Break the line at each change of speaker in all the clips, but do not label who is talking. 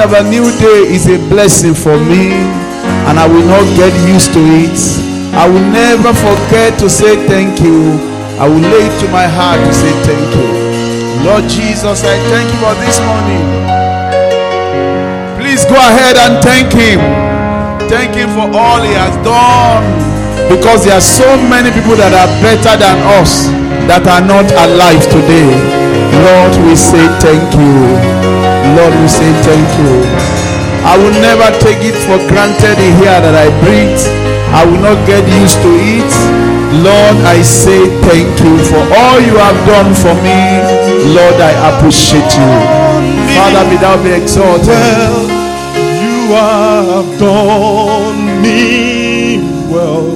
of a new day is a blessing for me, and I will not get used to it. I will never forget to say thank you. I will lay it to my heart to say thank you. Lord Jesus, I thank you for this morning. Please go ahead and thank Him. Thank Him for all He has done. Because there are so many people that are better than us that are not alive today. Lord, we say thank you. Lord, we say thank you. I will never take it for granted here that I breathe. I will not get used to it. Lord, I say thank you for all you have done for me. Lord, I appreciate you. Father, be thou be exalted.
Well, you have done me well.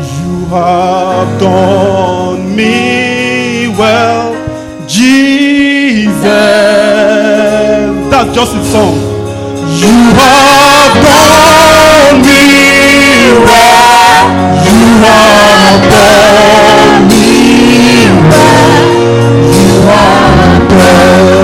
You have done me well, Jesus. Just a song. You have done me well. You have done me well. You have done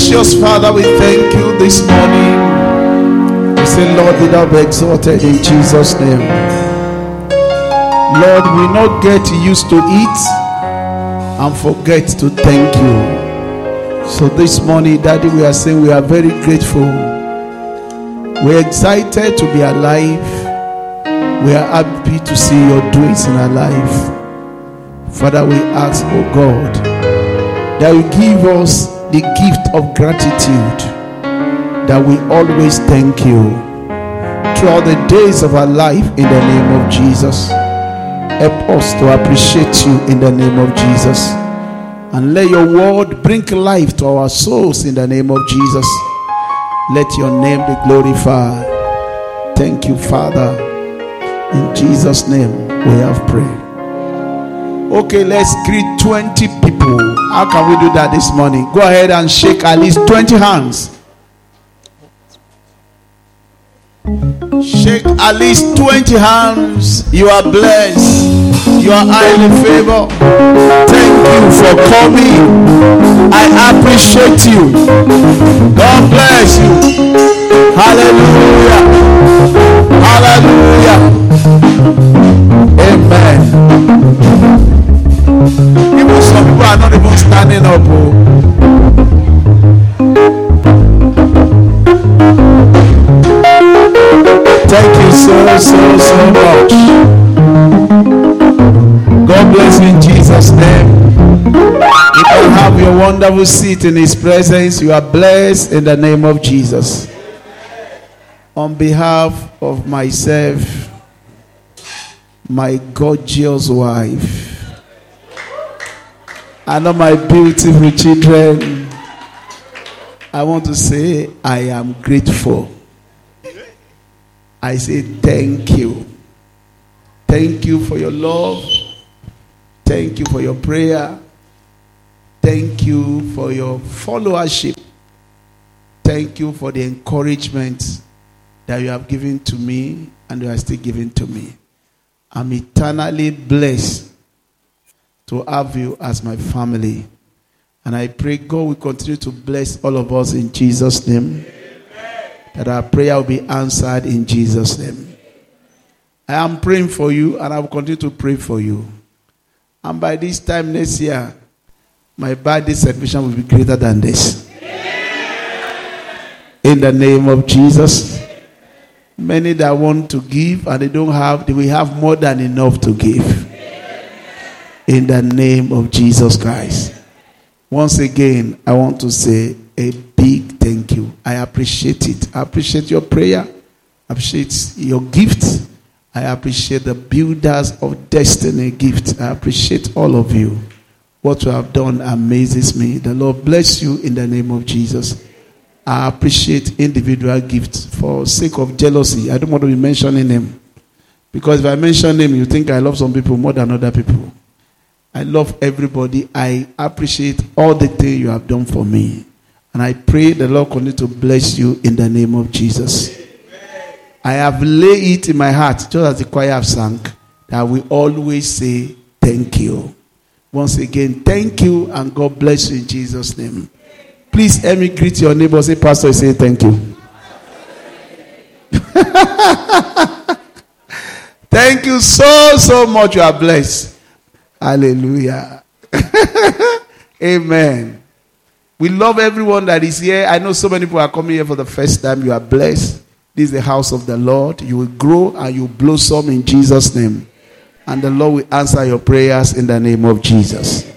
Precious Father, we thank you this morning. We say, Lord, be thou exalted in Jesus' name. Lord, we not get used to it and forget to thank you. So this morning, Daddy, we are saying we are very grateful. We're excited to be alive. We are happy to see your doings in our life. Father, we ask, oh God, that you give us the gift of gratitude, that we always thank you throughout the days of our life in the name of Jesus. Help us to appreciate you in the name of Jesus. And let your word bring life to our souls in the name of Jesus. Let your name be glorified. Thank you, Father. In Jesus' name we have prayed. Okay, let's greet 20 people. How can we do that this morning? Go ahead and shake at least 20 hands. Shake at least 20 hands. You are blessed. You are highly favored. Thank you for coming. I appreciate you. God bless you. Hallelujah. Hallelujah. Amen. Even some people are not even standing up. Oh. Thank you so, so, so much. God bless you in Jesus' name. If you have your wonderful seat in His presence. You are blessed in the name of Jesus. On behalf of myself, my gorgeous wife, and all my beautiful children, I want to say I am grateful. I say thank you. Thank you for your love. Thank you for your prayer. Thank you for your followership. Thank you for the encouragement that you have given to me and you are still giving to me. I'm eternally blessed to have you as my family. And I pray God will continue to bless all of us in Jesus' name. That our prayer will be answered in Jesus' name. I am praying for you and I will continue to pray for you. And by this time next year, my birthday celebration will be greater than this. In the name of Jesus. Many that want to give and they don't have, they will have more than enough to give. In the name of Jesus Christ. Once again, I want to say a big thank you. I appreciate it. I appreciate your prayer. I appreciate your gift. I appreciate the builders of destiny gift. I appreciate all of you. What you have done amazes me. The Lord bless you in the name of Jesus. I appreciate individual gifts for sake of jealousy. I don't want to be mentioning them. Because if I mention them, you think I love some people more than other people. I love everybody. I appreciate all the things you have done for me. And I pray the Lord continue to bless you in the name of Jesus. I have laid it in my heart, just as the choir have sung, that we always say thank you. Once again, thank you and God bless you in Jesus' name. Please let me greet your neighbor. Say, Pastor, say thank you. thank you so, so much. You are blessed. Hallelujah. Amen. We love everyone that is here. I know so many people are coming here for the first time. You are blessed. This is the house of the Lord. You will grow and you will blossom in Jesus' name. And the Lord will answer your prayers in the name of Jesus.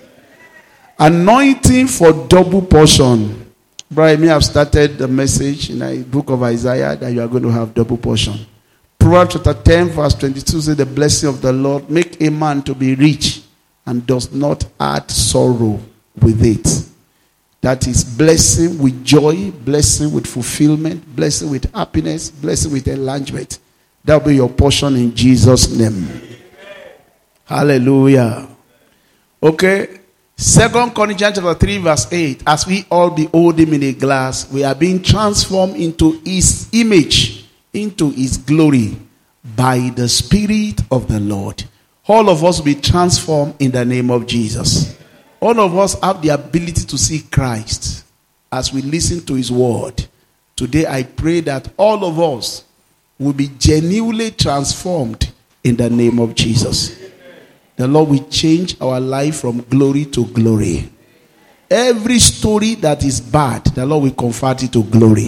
Anointing for double portion. Brian, me have started the message in the book of Isaiah that you are going to have double portion. Proverbs chapter 10, verse 22 says, The blessing of the Lord make a man to be rich and does not add sorrow with it. That is blessing with joy, blessing with fulfillment, blessing with happiness, blessing with enlargement. That will be your portion in Jesus' name. Hallelujah. Okay. Second Corinthians chapter 3, verse 8. As we all behold him in a glass, we are being transformed into his image, into his glory by the Spirit of the Lord. All of us be transformed in the name of Jesus. All of us have the ability to see Christ as we listen to his word. Today, I pray that all of us will be genuinely transformed in the name of Jesus. The Lord will change our life from glory to glory. Every story that is bad, the Lord will convert it to glory.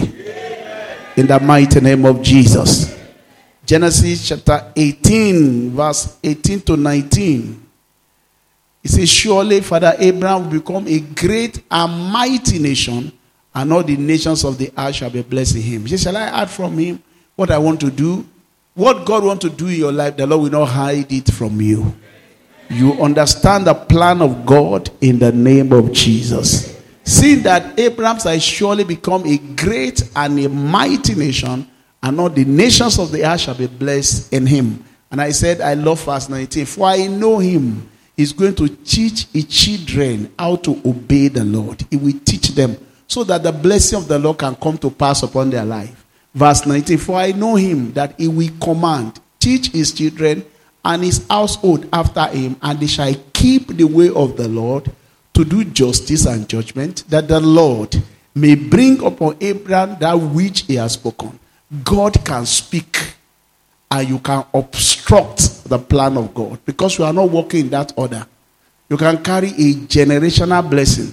In the mighty name of Jesus. Genesis chapter 18, verse 18 to 19. He says, Surely Father Abraham will become a great and mighty nation, and all the nations of the earth shall be blessed in him. He says, Shall I add from him what I want to do? What God wants to do in your life, the Lord will not hide it from you. You understand the plan of God in the name of Jesus. Seeing that Abraham shall surely become a great and a mighty nation, and all the nations of the earth shall be blessed in him. And I said, I love verse 19. For I know him. He's going to teach his children how to obey the Lord. He will teach them so that the blessing of the Lord can come to pass upon their life. Verse 19. For I know him that he will command, teach his children and his household after him, and they shall keep the way of the Lord to do justice and judgment, that the Lord may bring upon Abraham that which he has spoken. God can speak and you can obstruct the plan of God because you are not working in that order. You can carry a generational blessing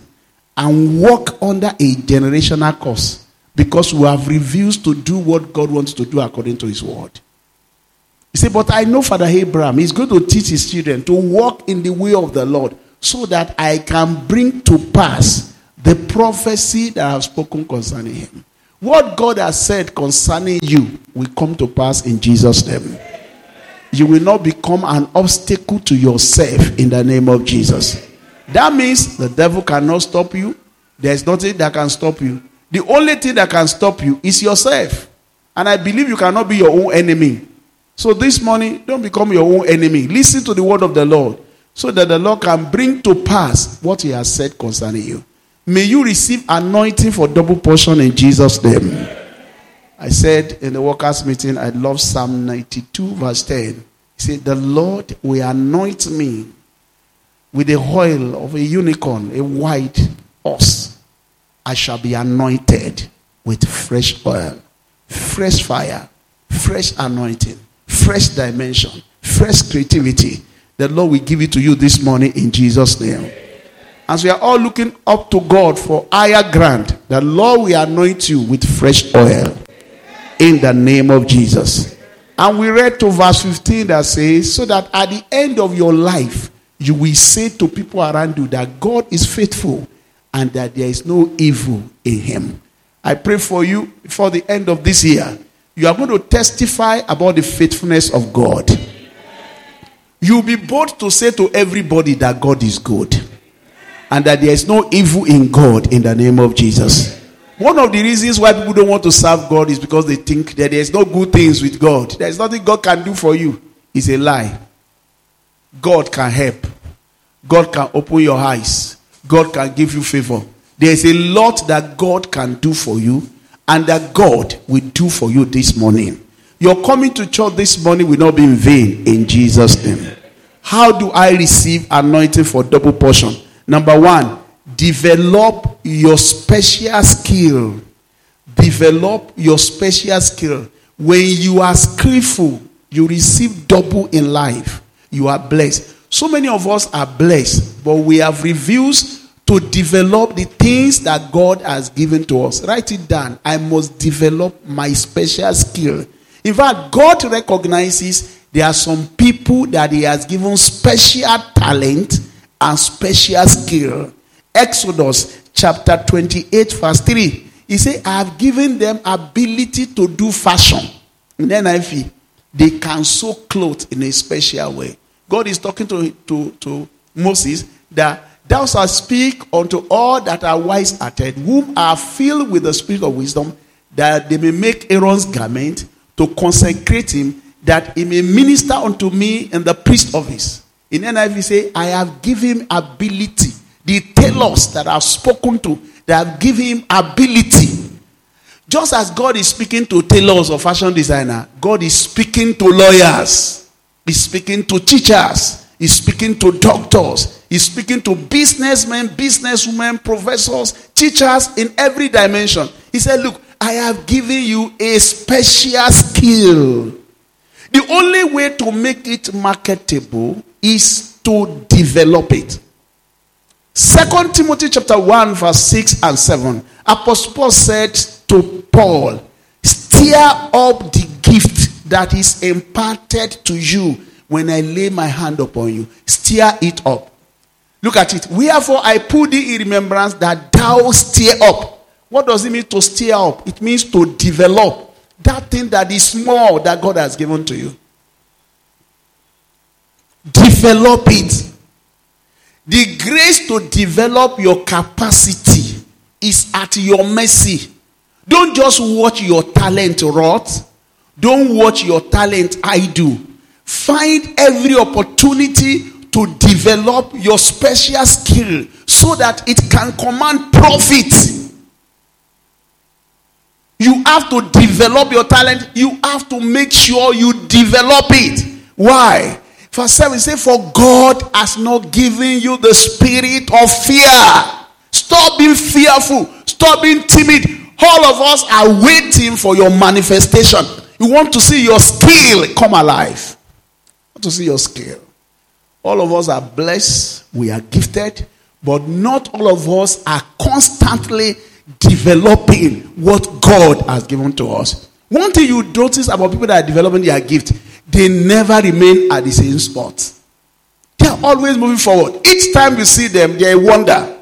and walk under a generational curse because we have refused to do what God wants to do according to His word. You say, But I know Father Abraham, he's going to teach his children to walk in the way of the Lord so that I can bring to pass the prophecy that I have spoken concerning him. What God has said concerning you will come to pass in Jesus' name. You will not become an obstacle to yourself in the name of Jesus. That means the devil cannot stop you. There's nothing that can stop you. The only thing that can stop you is yourself. And I believe you cannot be your own enemy. So this morning, don't become your own enemy. Listen to the word of the Lord so that the Lord can bring to pass what he has said concerning you. May you receive anointing for double portion in Jesus' name. I said in the workers' meeting, I love Psalm 92, verse 10. He said, The Lord will anoint me with the oil of a unicorn, a white horse. I shall be anointed with fresh oil, fresh fire, fresh anointing, fresh dimension, fresh creativity. The Lord will give it to you this morning in Jesus' name. As we are all looking up to God for higher grant, the Lord will anoint you with fresh oil in the name of Jesus. And we read to verse 15 that says, So that at the end of your life, you will say to people around you that God is faithful and that there is no evil in him. I pray for you before the end of this year you are going to testify about the faithfulness of God. You'll be bold to say to everybody that God is good and that there is no evil in God in the name of Jesus. One of the reasons why people don't want to serve God is because they think that there's no good things with God. There's nothing God can do for you. It's a lie. God can help. God can open your eyes. God can give you favor. There's a lot that God can do for you and that God will do for you this morning. Your coming to church this morning will not be in vain in Jesus' name. How do I receive anointing for double portion? Number one, develop your special skill. Develop your special skill. When you are skillful, you receive double in life. You are blessed. So many of us are blessed, but we have refused to develop the things that God has given to us. Write it down. I must develop my special skill. In fact, God recognizes there are some people that He has given special talent and special skill. Exodus chapter 28, verse 3. He said, I have given them ability to do fashion. In NIV, they can sew clothes in a special way. God is talking to, to, to Moses that thou shalt speak unto all that are wise hearted, whom are filled with the spirit of wisdom, that they may make Aaron's garment to consecrate him, that he may minister unto me in the priest office. In NIV say, I have given him ability. The tailors that I've spoken to, that have given him ability. Just as God is speaking to tailors or fashion designer, God is speaking to lawyers. He's speaking to teachers. He's speaking to doctors. He's speaking to businessmen, businesswomen, professors, teachers in every dimension. He said, Look, I have given you a special skill. The only way to make it marketable is to develop it. Second Timothy chapter 1, verse 6 and 7. Apostle Paul said to Paul, Stir up the gift that is imparted to you when I lay my hand upon you. Stir it up. Look at it. Wherefore I put thee in remembrance that thou stir up. What does it mean to stir up? It means to develop that thing that is small that God has given to you. Develop it. The grace to develop your capacity is at your mercy. Don't just watch your talent rot. Don't watch your talent I do. Find every opportunity to develop your special skill so that it can command profit. You have to develop your talent. You have to make sure you develop it. Why? Verse 7 say, For God has not given you the spirit of fear. Stop being fearful. Stop being timid. All of us are waiting for your manifestation. You want to see your skill come alive. Want to see your skill. All of us are blessed. We are gifted. But not all of us are constantly developing what God has given to us. One thing you notice about people that are developing their gift, they never remain at the same spot. They are always moving forward. Each time you see them, they wonder.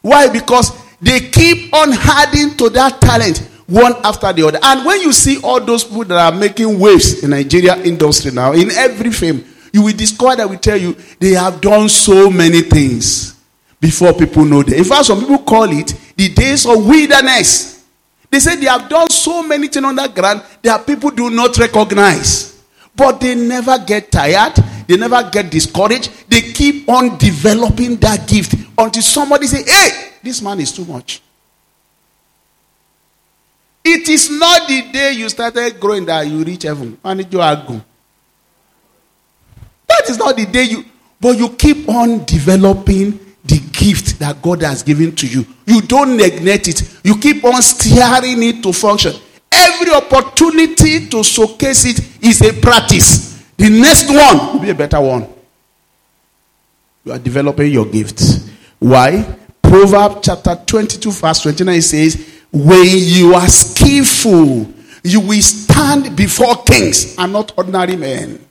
Why? Because they keep on adding to that talent one after the other. And when you see all those people that are making waves in Nigeria industry now, in every film, you will discover that we tell you they have done so many things before people know them. In fact, some people call it the days of wilderness. They say they have done so many things on that ground that people do not recognize. But they never get tired. They never get discouraged. They keep on developing that gift until somebody say, hey, this man is too much. It is not the day you started growing that you reach heaven. That is not the day you, but you keep on developing the gift that God has given to you. You don't neglect it. You keep on steering it to function. Every opportunity to showcase it is a practice. The next one will be a better one. You are developing your gift. Why? Proverbs chapter 22, verse 29 says, When you are skillful, you will stand before kings and not ordinary men.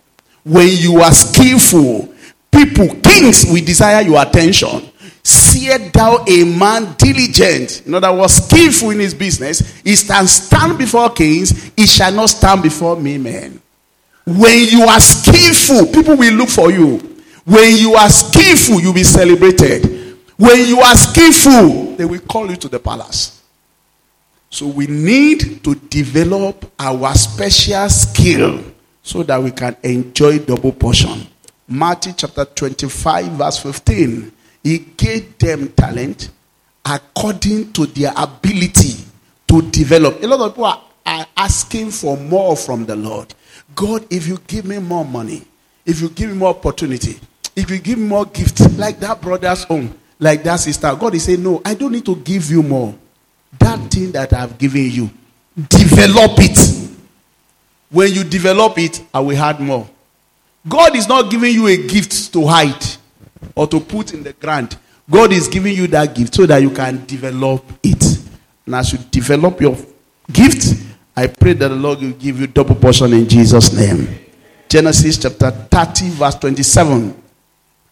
When you are skillful, people, kings will desire your attention. Seest thou a man diligent, in other words, skillful in his business, he can stand before kings, he shall not stand before me, men. When you are skillful, people will look for you. When you are skillful, you'll be celebrated. When you are skillful, they will call you to the palace. So we need to develop our special skill so that we can enjoy double portion. Matthew chapter 25, verse 15. He gave them talent according to their ability to develop. A lot of people are, are asking for more from the Lord. God, if you give me more money, if you give me more opportunity, if you give me more gifts, like that brother's own, like that sister, God is saying, No, I don't need to give you more. That thing that I've given you, develop it. When you develop it, I will add more. God is not giving you a gift to hide or to put in the ground. God is giving you that gift so that you can develop it. And as you develop your gift, I pray that the Lord will give you double portion in Jesus' name. Genesis chapter 30, verse 27.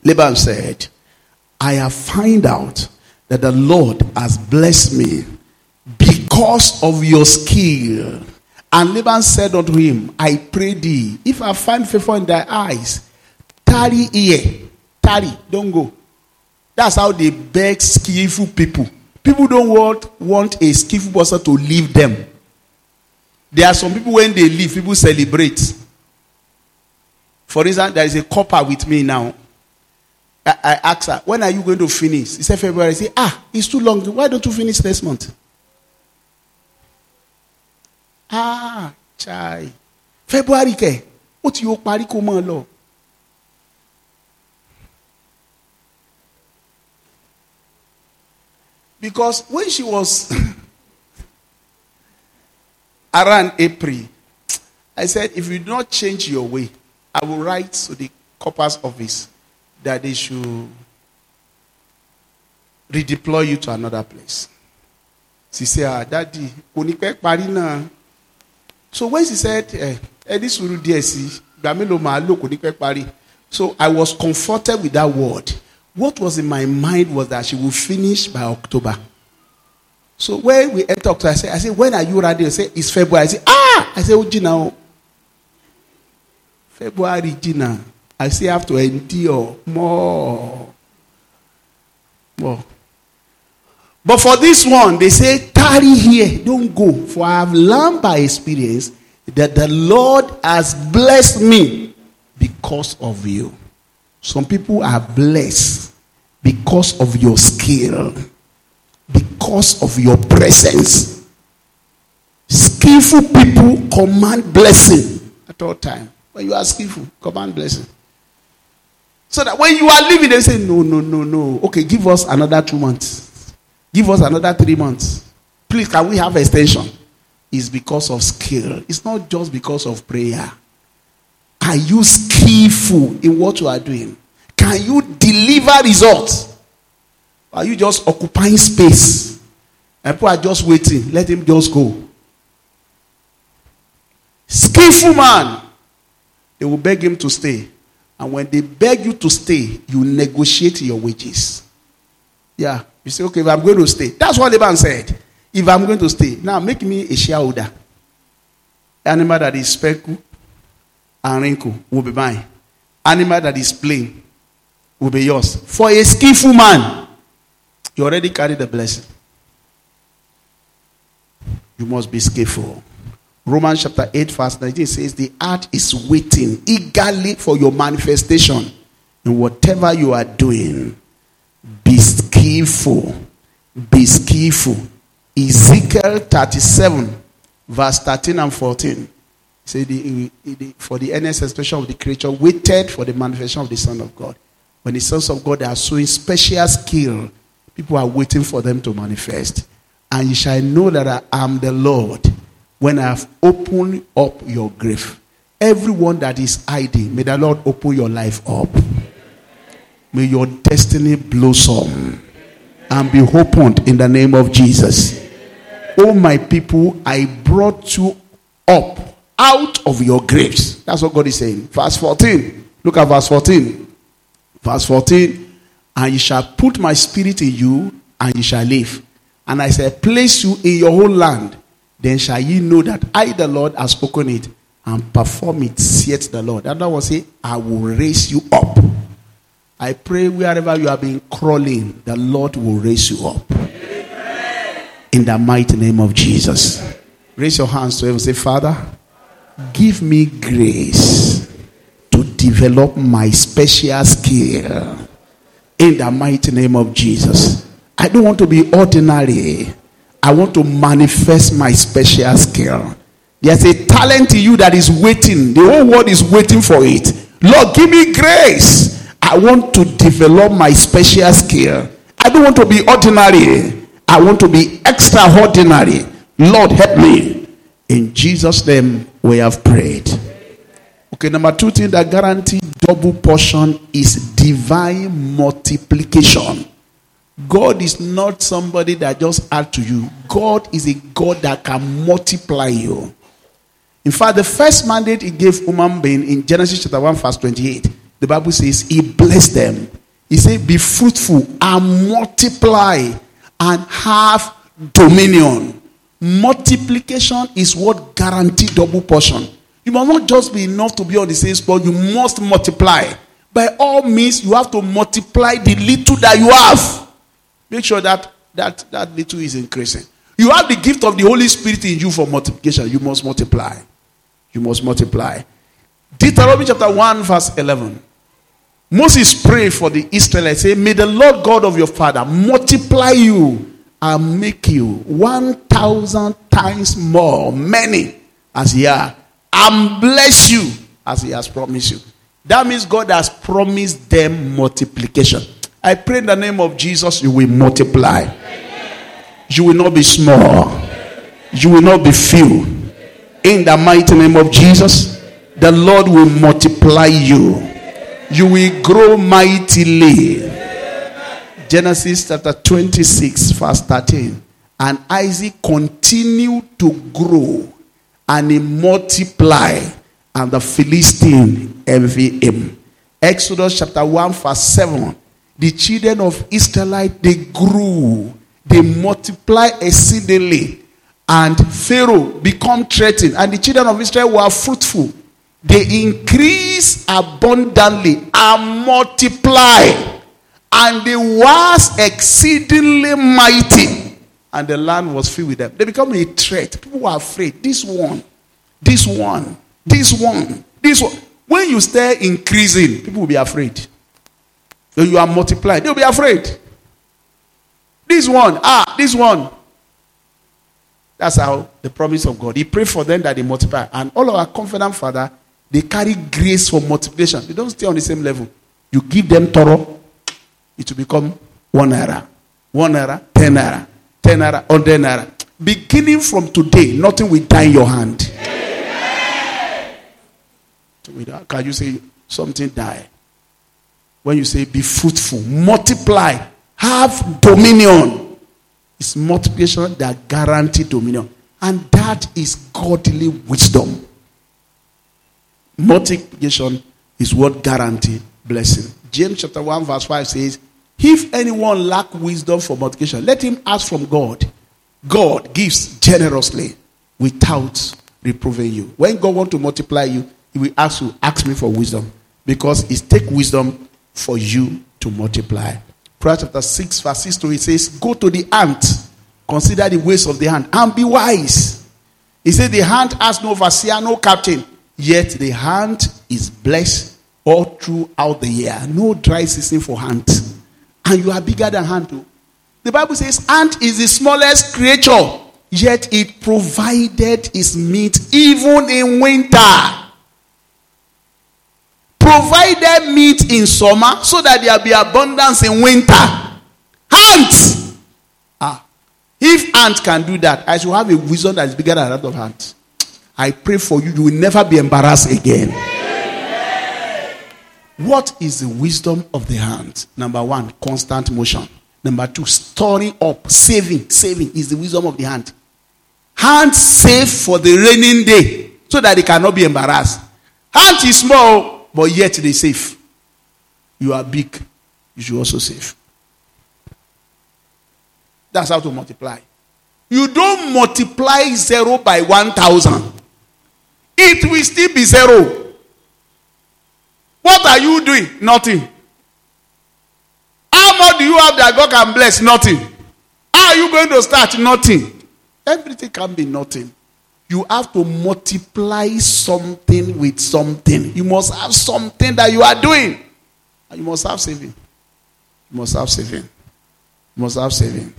Laban said, I have found out that the Lord has blessed me because of your skill. And Laban said unto him, I pray thee, if I find favor in thy eyes, tarry here. Tarry, don't go. That's how they beg skillful people. People don't want, want a skillful person to leave them. There are some people when they leave, people celebrate. For instance, there is a corper with me now. I, I asked her, when are you going to finish? He said February. I said, ah, it's too long. Why don't you finish next month? Ah, chai. February ke. Ti yóò parí kó Because when she was around April, I said, if you do not change your way, I will write to the corpus office that they should redeploy you to another place. She said, ah, daddy, parí náà. So when she said, eh, parí. So I was comforted with that word. What was in my mind was that she will finish by October. So when we enter October, I said, I said, when are you ready? I said, it's February. I said, ah! I said, oh, Gina, February, Gina. I say, I have to endure more. More. But for this one, they say, tarry here, don't go. For I have learned by experience that the Lord has blessed me because of you. Some people are blessed because of your skill, because of your presence. Skillful people command blessing at all time. When you are skillful, command blessing. So that when you are leaving, they say, No, no, no, no. Okay, give us another two months. Give us another three months. Please, can we have extension? It's because of skill. It's not just because of prayer. Are you skillful in what you are doing? Can you deliver results? Are you just occupying space? And people are just waiting. Let him just go. Skillful man, they will beg him to stay. And when they beg you to stay, you negotiate your wages. Yeah. You say, okay, if I'm going to stay. That's what Laban said. If I'm going to stay, now make me a shareholder. Animal that is speckle and wrinkle will be mine. Animal that is plain will be yours. For a skillful man, you already carry the blessing. You must be skillful. Romans chapter 8, verse 19 says, The earth is waiting eagerly for your manifestation in whatever you are doing. Be skillful. Be skillful. Ezekiel 37, verse 13 and 14. Say the, eh, eh, the, for the earnest expression of the creature waited for the manifestation of the Son of God. When the sons of God are showing special skill, people are waiting for them to manifest. And you shall know that I am the Lord when I have opened up your grave. Everyone that is hiding, may the Lord open your life up. May your destiny blossom and be opened in the name of Jesus. Oh, my people, I brought you up out of your graves. That's what God is saying. Verse 14. Look at verse 14. Verse 14. and you shall put my spirit in you, and you shall live. And I shall place you in your whole land. Then shall ye know that I, the Lord, have spoken it and perform it, saith the Lord. And That was say, I will raise you up. I pray wherever you have been crawling, the Lord will raise you up. In the mighty name of Jesus. Raise your hands to heaven. Say, Father, give me grace to develop my special skill. In the mighty name of Jesus. I don't want to be ordinary. I want to manifest my special skill. There's a talent in you that is waiting. The whole world is waiting for it. Lord, give me grace. I want to develop my special skill. I don't want to be ordinary. I want to be extraordinary. Lord, help me. In Jesus' name, we have prayed. Okay, number two thing that guarantee double portion is divine multiplication. God is not somebody that just add to you. God is a God that can multiply you. In fact, the first mandate he gave human being in Genesis chapter 1, verse 28, the Bible says he blessed them. He said, Be fruitful and multiply and have dominion. Multiplication is what guarantees double portion. You must not just be enough to be on the same spot, you must multiply. By all means, you have to multiply the little that you have. Make sure that that, that little is increasing. You have the gift of the Holy Spirit in you for multiplication. You must multiply. You must multiply. Deuteronomy chapter 1, verse 11. Moses prayed for the Israelites, say, May the Lord God of your father multiply you and make you 1,000 times more, many as he are, and bless you as he has promised you. That means God has promised them multiplication. I pray in the name of Jesus, you will multiply. You will not be small. You will not be few. In the mighty name of Jesus, the Lord will multiply you. You will grow mightily. Genesis chapter 26, verse 13. And Isaac continued to grow and he multiplied, and the Philistine envy him. Exodus chapter 1, verse 7. The children of Israelite they grew, they multiplied exceedingly, and Pharaoh become threatened, and the children of Israel were fruitful. They increase abundantly and multiply and they was exceedingly mighty, and the land was filled with them. They become a threat. People were afraid. This one, this one, this one, this one. When you start increasing, people will be afraid. When you are multiplying, they'll be afraid. This one, ah, this one. That's how the promise of God. He prayed for them that they multiply. And all our confident father, they carry grace for multiplication. They don't stay on the same level. You give them thorough, it will become one naira, one naira, ten naira, ten naira, hundred naira. Beginning from today, nothing will die in your hand. Can you say something die? When you say be fruitful, multiply, have dominion. It's multiplication that guarantee dominion. And that is godly wisdom. Multiplication is what guarantee blessing. James chapter 1, verse 5 says, If anyone lack wisdom for multiplication, let him ask from God. God gives generously without reproving you. When God wants to multiply you, he will ask you, ask me for wisdom. Because it takes wisdom for you to multiply. Proverbs chapter 6, verse 6 to it says, Go to the ant, consider the ways of the hand, and be wise. He said, The hand has no overseer, no captain, yet the hand is blessed all throughout the year. No dry season for hand. And you are bigger than hand too. The Bible says, Ant is the smallest creature, yet it provided its meat even in winter provided meat in summer so that there be abundance in winter. Ants. Ah. If ants can do that, I should have a wisdom that is bigger than that of ants. I pray for you, you will never be embarrassed again. What is the wisdom of the hand? Number one, constant motion. Number two, storing up, saving. Saving is the wisdom of the hand. Hand save for the raining day so that they cannot be embarrassed. Hand is small, but yet they safe. You are big. you should also save. That's how to multiply. You don't multiply zero by 1,000, it will still be zero. What are you doing? Nothing. How much do you have that God can bless? Nothing. How are you going to start? Nothing. Everything can be nothing. You have to multiply something with something. You must have something that you are doing. And you must have saving. You must have saving. You must have saving.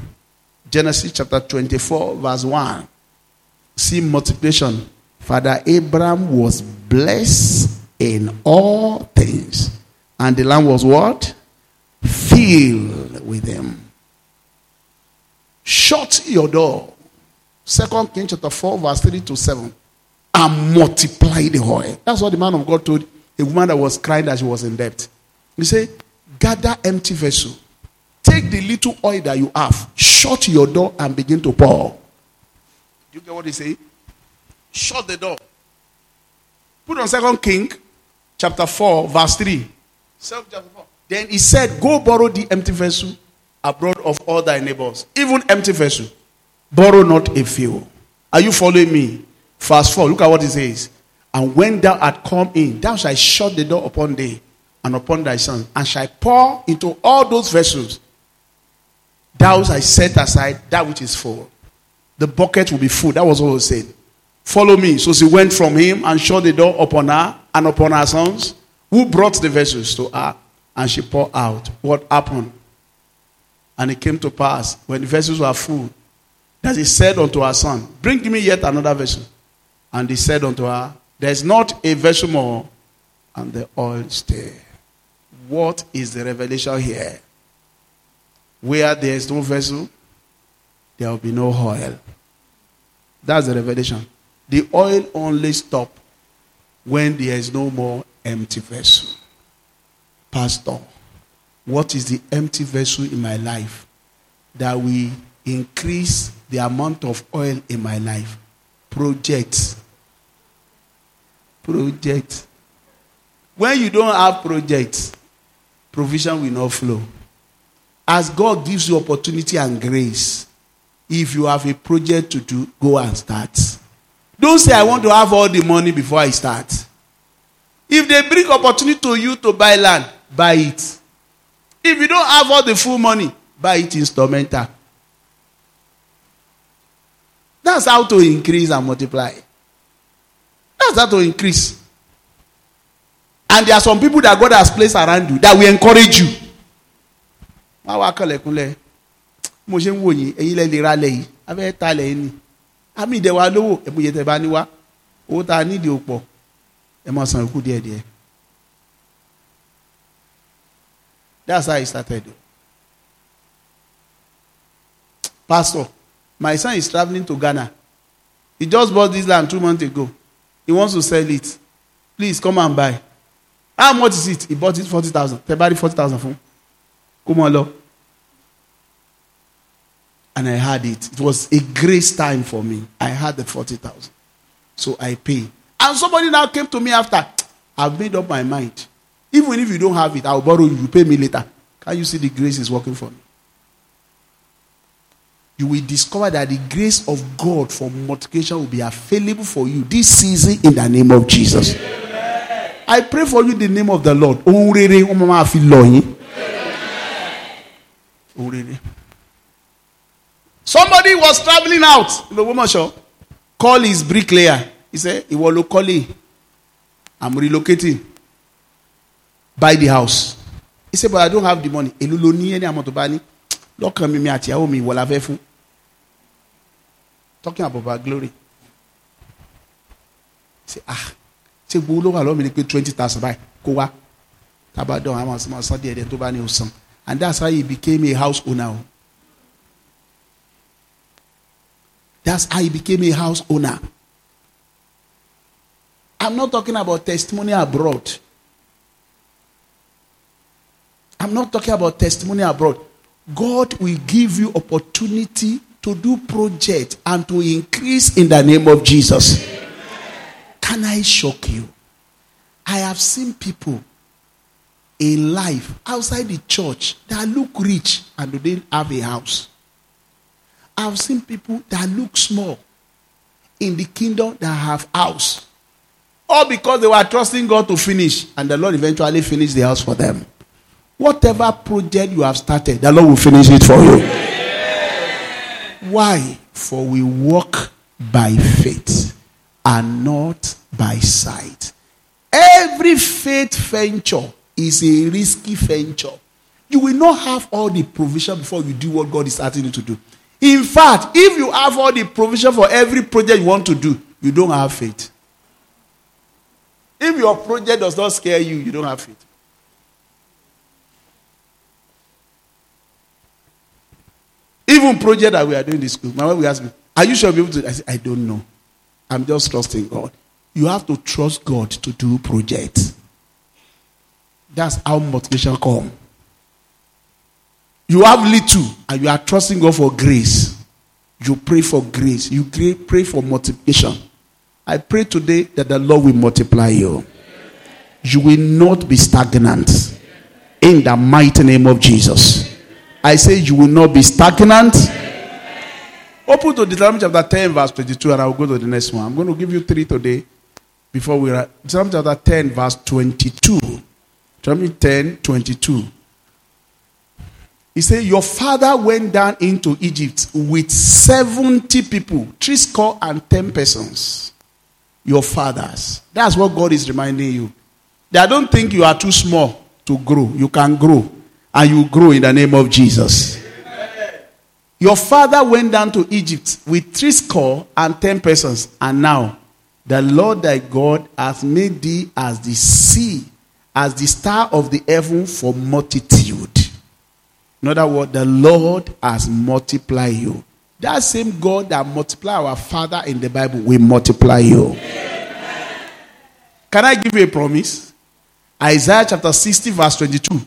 Genesis chapter 24, verse 1. See multiplication. Father Abraham was blessed in all things. And the land was what? Filled with them. Shut your door. Second King chapter 4, verse 3 to 7. And multiply the oil. That's what the man of God told a woman that was crying that she was in debt. He said, Gather empty vessel. Take the little oil that you have, shut your door, and begin to pour. Do you get what he say? Shut the door. Put on Second King chapter 4, verse 3. Chapter 4. Then he said, Go borrow the empty vessel abroad of all thy neighbors, even empty vessel. Borrow not a few. Are you following me? Verse 4. Look at what he says. And when thou art come in, thou shalt shut the door upon thee and upon thy son, and shalt pour into all those vessels. Thou shalt set aside that which is full. The bucket will be full. That was what he said. Follow me. So she went from him and shut the door upon her and upon her sons, who brought the vessels to her, and she poured out. What happened? And it came to pass when the vessels were full that he said unto her son, Bring me yet another vessel. And he said unto her, There's not a vessel more, and the oil stay. What is the revelation here? Where there is no vessel, there will be no oil. That's the revelation. The oil only stop when there is no more empty vessel. Pastor, what is the empty vessel in my life that will increase the amount of oil in my life? Projects. Project. When you don't have projects, provision will not flow. As God gives you opportunity and grace, if you have a project to do, go and start. Don't say, I want to have all the money before I start. If they bring opportunity to you to buy land, buy it. If you don't have all the full money, buy it instrumental. That's how to increase and multiply. That's how to increase. And there are some people that God has placed around you that will encourage you. Àmì ìdẹ̀wà lówó ẹ̀múyẹ tẹ̀ bá ní wá owó tá a nídìí ò pọ̀ ẹ̀ mọ̀ san ikú díẹ̀díẹ̀. That's how it started. Pastor, my son is traveling to Ghana. He just bought this land two months ago. He wants to sell it. Please come and buy. How much is it? He bought it 40,000. Tebari 40,000 fún. Come on, Lord. And I had it. It was a grace time for me. I had the 40,000. So I pay. And somebody now came to me after. I've made up my mind. Even if you don't have it, I'll borrow you. You pay me later. Can you see the grace is working for me? You will discover that the grace of God for multiplication will be available for you this season in the name of Jesus. I pray for you in the name of the Lord. Ohun rere, wọ́n máa fi lọ yín. Ohun rere. Somebody was traveling out in the woman shop. Call his bricklayer. He said, Ìwọ ló kọ́lé. I'm relocating. Buy the house. He said, but I don't have the money. Èló ló ní ẹni àmọ́ tó bá ní. Lọ́kàn mi àti ìyàwó mi. Talking about our glory. Say, ah, ṣé gbowó ló wà lọ́wọ́ mi ni twenty thousand báyìí kó wá. Tábàdàn àwọn ní o san. And that's how he became a house owner. That's how he became a house owner. I'm not talking about testimony abroad. I'm not talking about testimony abroad. God will give you opportunity to do project and to increase in the name of Jesus. Can I shock you? I have seen people in life outside the church that look rich and they have a house. I've seen people that look small in the kingdom that have house. All because they were trusting God to finish, and the Lord eventually finished the house for them. Whatever project you have started, the Lord will finish it for you. Why? For we walk by faith and not by sight. Every faith venture is a risky venture. You will not have all the provision before you do what God is asking you to do. In fact, if you have all the provision for every project you want to do, you don't have faith. If your project does not scare you, you don't have faith. Even project that we are doing in the school, my wife will ask me, Are you sure you'll be able to? I say, I don't know. I'm just trusting God. You have to trust God to do projects. That's how motivation come. You have little and you are trusting God for grace. You pray for grace. You pray for multiplication. I pray today that the Lord will multiply you. You will not be stagnant. In the mighty name of Jesus. I say you will not be stagnant. Open to Deuteronomy chapter 10, verse 22, and I will go to the next one. I'm going to give you three today before we are. Deuteronomy chapter 10, verse 22. Deuteronomy 10, 22. He said, Your father went down into Egypt with 70 people, three score and 10 persons. Your fathers. That's what God is reminding you. That I don't think you are too small to grow. You can grow. And you grow in the name of Jesus. Your father went down to Egypt with three score and ten persons, and now the Lord thy God has made thee as the sea, as the star of the heaven for multitude. In other words, the Lord has multiplied you. That same God that multiplied our father in the Bible will multiply you. Amen. Can I give you a promise? Isaiah chapter 60, verse 22.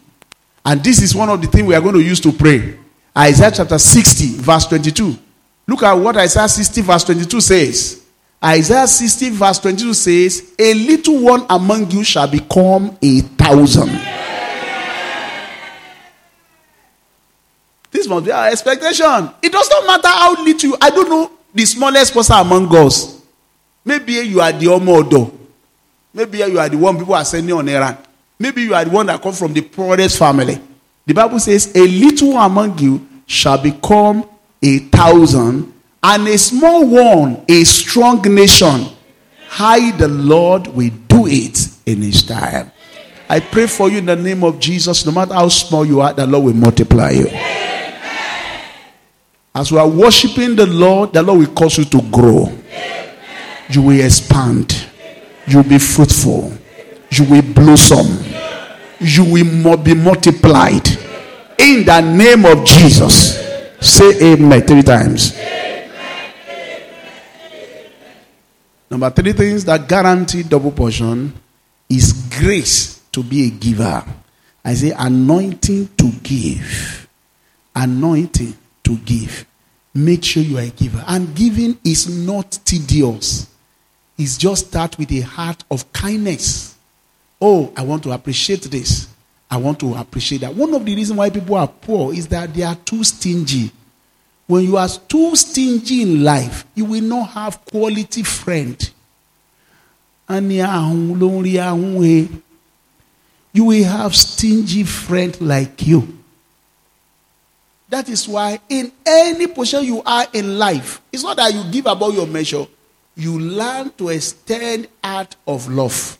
And this is one of the things we are going to use to pray. Isaiah chapter 60, verse 22. Look at what Isaiah 60, verse 22 says. Isaiah 60, verse 22 says, A little one among you shall become a thousand. Must be our expectation. It does not matter how little I don't know the smallest person among us. Maybe you are the Omodo. Maybe you are the one people are sending on errand. Maybe you are the one that come from the poorest family. The Bible says, A little among you shall become a thousand, and a small one a strong nation. How the Lord will do it in his time. I pray for you in the name of Jesus. No matter how small you are, the Lord will multiply you. As we are worshiping the Lord, the Lord will cause you to grow. You will expand. You will be fruitful. You will blossom you will be multiplied. In the name of Jesus. Say amen three times. Number three things that guarantee double portion is grace to be a giver. I say anointing to give. Anointing to give. Make sure you are a giver. And giving is not tedious. It's just start with a heart of kindness. Oh, I want to appreciate this. I want to appreciate that. One of the reasons why people are poor is that they are too stingy. When you are too stingy in life, you will not have quality friend. You will have stingy friend like you. That is why in any position you are in life, it's not that you give about your measure. You learn to extend out of love.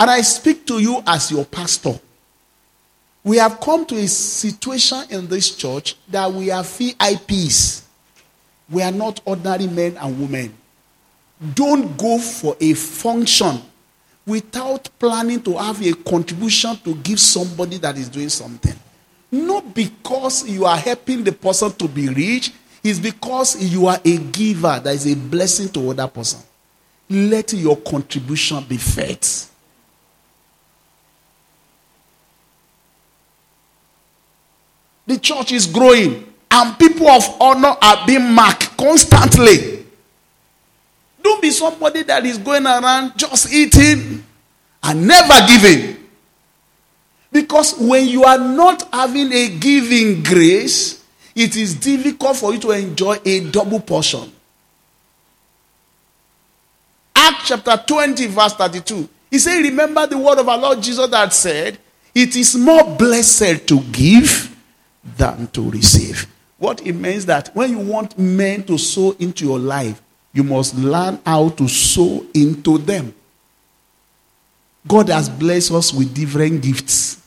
And I speak to you as your pastor. We have come to a situation in this church that we are VIPs. We are not ordinary men and women. Don't go for a function without planning to have a contribution to give somebody that is doing something. Not because you are helping the person to be rich, it's because you are a giver that is a blessing to other person. Let your contribution be felt. The church is growing, and people of honor are being marked constantly. Don't be somebody that is going around just eating and never giving. Because when you are not having a giving grace, it is difficult for you to enjoy a double portion. Acts chapter 20, verse 32. He said, Remember the word of our Lord Jesus that said, It is more blessed to give than to receive. What it means that when you want men to sow into your life, you must learn how to sow into them. God has blessed us with different gifts,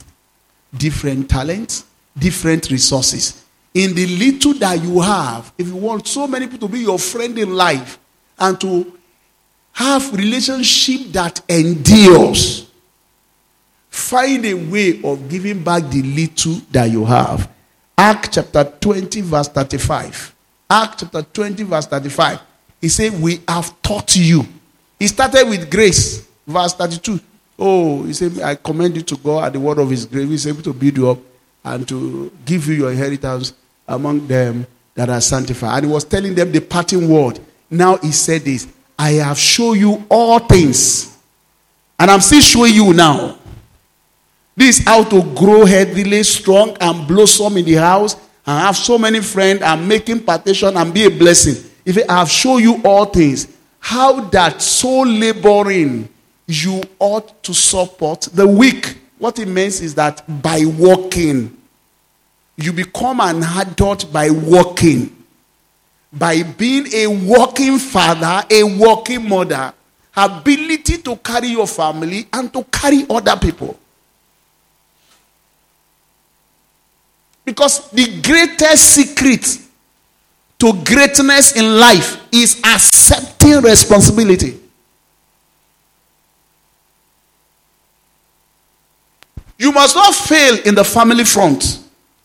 different talents, different resources. In the little that you have, if you want so many people to be your friend in life and to have relationship that endures, find a way of giving back the little that you have. Act chapter 20, verse 35. Act chapter 20, verse 35. He said, We have taught you. He started with grace, verse 32. Oh, he said, I commend you to God at the word of his grace. He's able to build you up and to give you your inheritance among them that are sanctified. And he was telling them the parting word. Now he said this I have shown you all things. And I'm still showing you now. This how to grow healthily, strong, and blossom in the house, and have so many friends, and making partition and be a blessing. If I have shown you all things, how that so laboring you ought to support the weak. What it means is that by working, you become an adult by working. By being a working father, a working mother, ability to carry your family and to carry other people. Because the greatest secret to greatness in life is accepting responsibility. You must not fail in the family front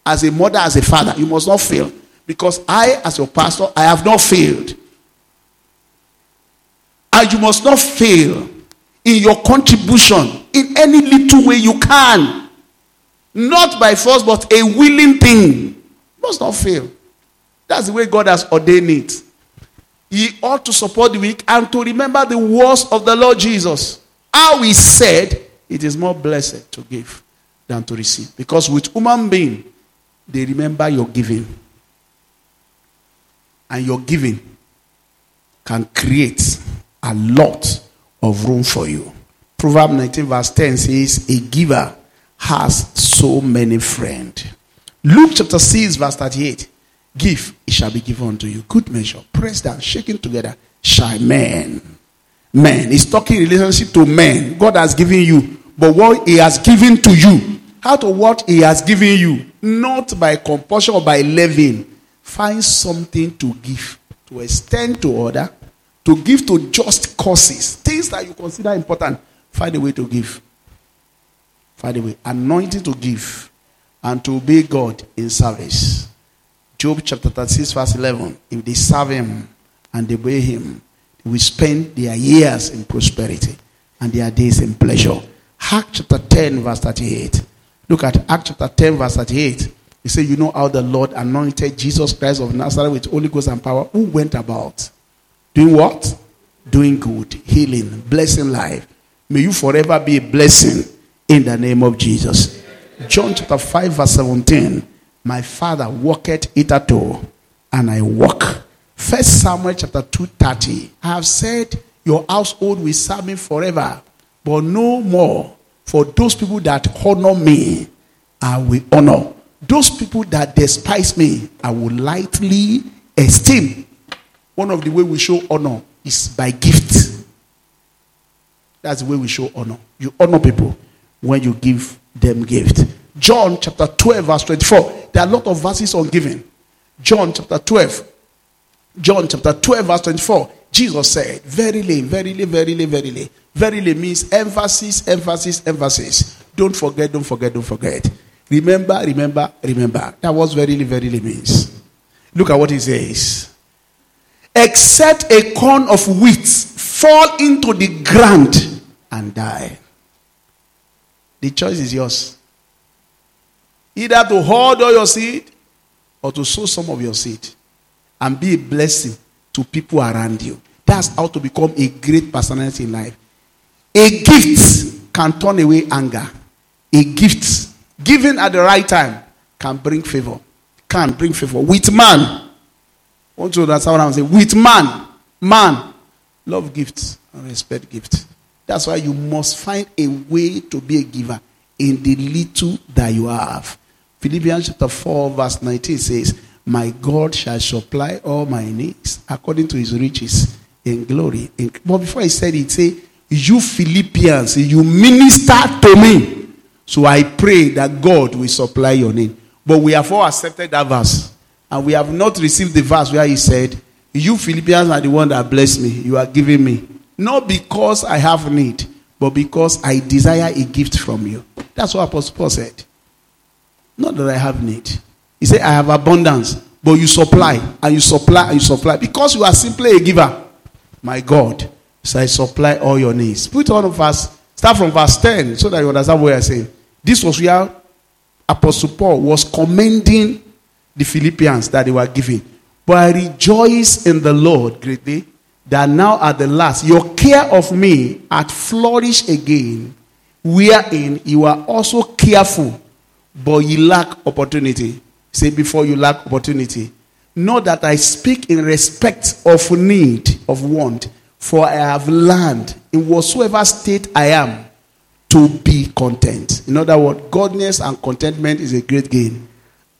as a mother, as a father. You must not fail. Because I, as your pastor, I have not failed. And you must not fail in your contribution in any little way you can. Not by force, but a willing thing. You must not fail. That's the way God has ordained it. He ought to support the weak and to remember the words of the Lord Jesus. How he said, it is more blessed to give than to receive. Because with human being, they remember your giving. And your giving can create a lot of room for you. Proverb 19, verse 10 says, A giver has so many friends. Luke chapter 6, verse 38. Give, it shall be given unto you. Good measure. Press down, shaking together. Shall men. Men. He's talking relationship to men. God has given you. But what he has given to you. How to what he has given you. Not by compulsion or by levying. Find something to give. To extend to other. To give to just causes. Things that you consider important. Find a way to give. Find a way. Anointing to give. And to obey God in service. Job chapter 36, verse 11. If they serve him and they obey him, they will spend their years in prosperity and their days in pleasure. Acts chapter 10, verse 38. Look at Acts chapter 10, verse 38. He said, You know how the Lord anointed Jesus Christ of Nazareth with Holy Ghost and power, who went about doing what? Doing good, healing, blessing life. May you forever be a blessing in the name of Jesus. John chapter 5, verse 17. My father walketh hitherto, and I walk. First Samuel chapter 2:30. I have said, Your household will serve me forever, but no more. For those people that honor me, I will honor. Those people that despise me, I will lightly esteem. One of the way we show honor is by gift. That's the way we show honor. You honor people when you give them gift. John chapter 12, verse 24. There are a lot of verses on giving. John chapter 12. John chapter 12, verse 24. Jesus said, Verily, verily, verily, verily. Verily means emphasis, emphasis, emphasis. Don't forget, don't forget, don't forget. Remember, remember, remember. That was verily, verily means. Look at what he says. Except a corn of wheat fall into the ground and die. The choice is yours. Either to hoard all your seed or to sow some of your seed and be a blessing to people around you. That's how to become a great personality in life. A gift can turn away anger. A gift given at the right time can bring favor. Can bring favor. With man. Want to understand what I'm saying. With man. Man. Love gifts and respect gifts. That's why you must find a way to be a giver in the little that you have. Philippians chapter 4, verse 19 says, My God shall supply all my needs according to his riches in glory. But before he said it, say, You Philippians, you minister to me. So I pray that God will supply your need. But we have all accepted that verse. And we have not received the verse where he said, You Philippians are the one that bless me. You are giving me. Not because I have need, but because I desire a gift from you. That's what Apostle Paul said. Not that I have need. He said, I have abundance, but you supply, and you supply, and you supply. Because you are simply a giver. My God, so I supply all your needs. Put on verse, start from verse 10 so that you understand what I'm saying. This was where Apostle Paul was commending the Philippians that they were giving. But I rejoice in the Lord greatly that now at the last your care of me had flourished again, wherein you are also careful, but you lack opportunity. Say before you lack opportunity. Know that I speak in respect of need, of want, for I have learned in whatsoever state I am to be content. In other words, godliness and contentment is a great gain.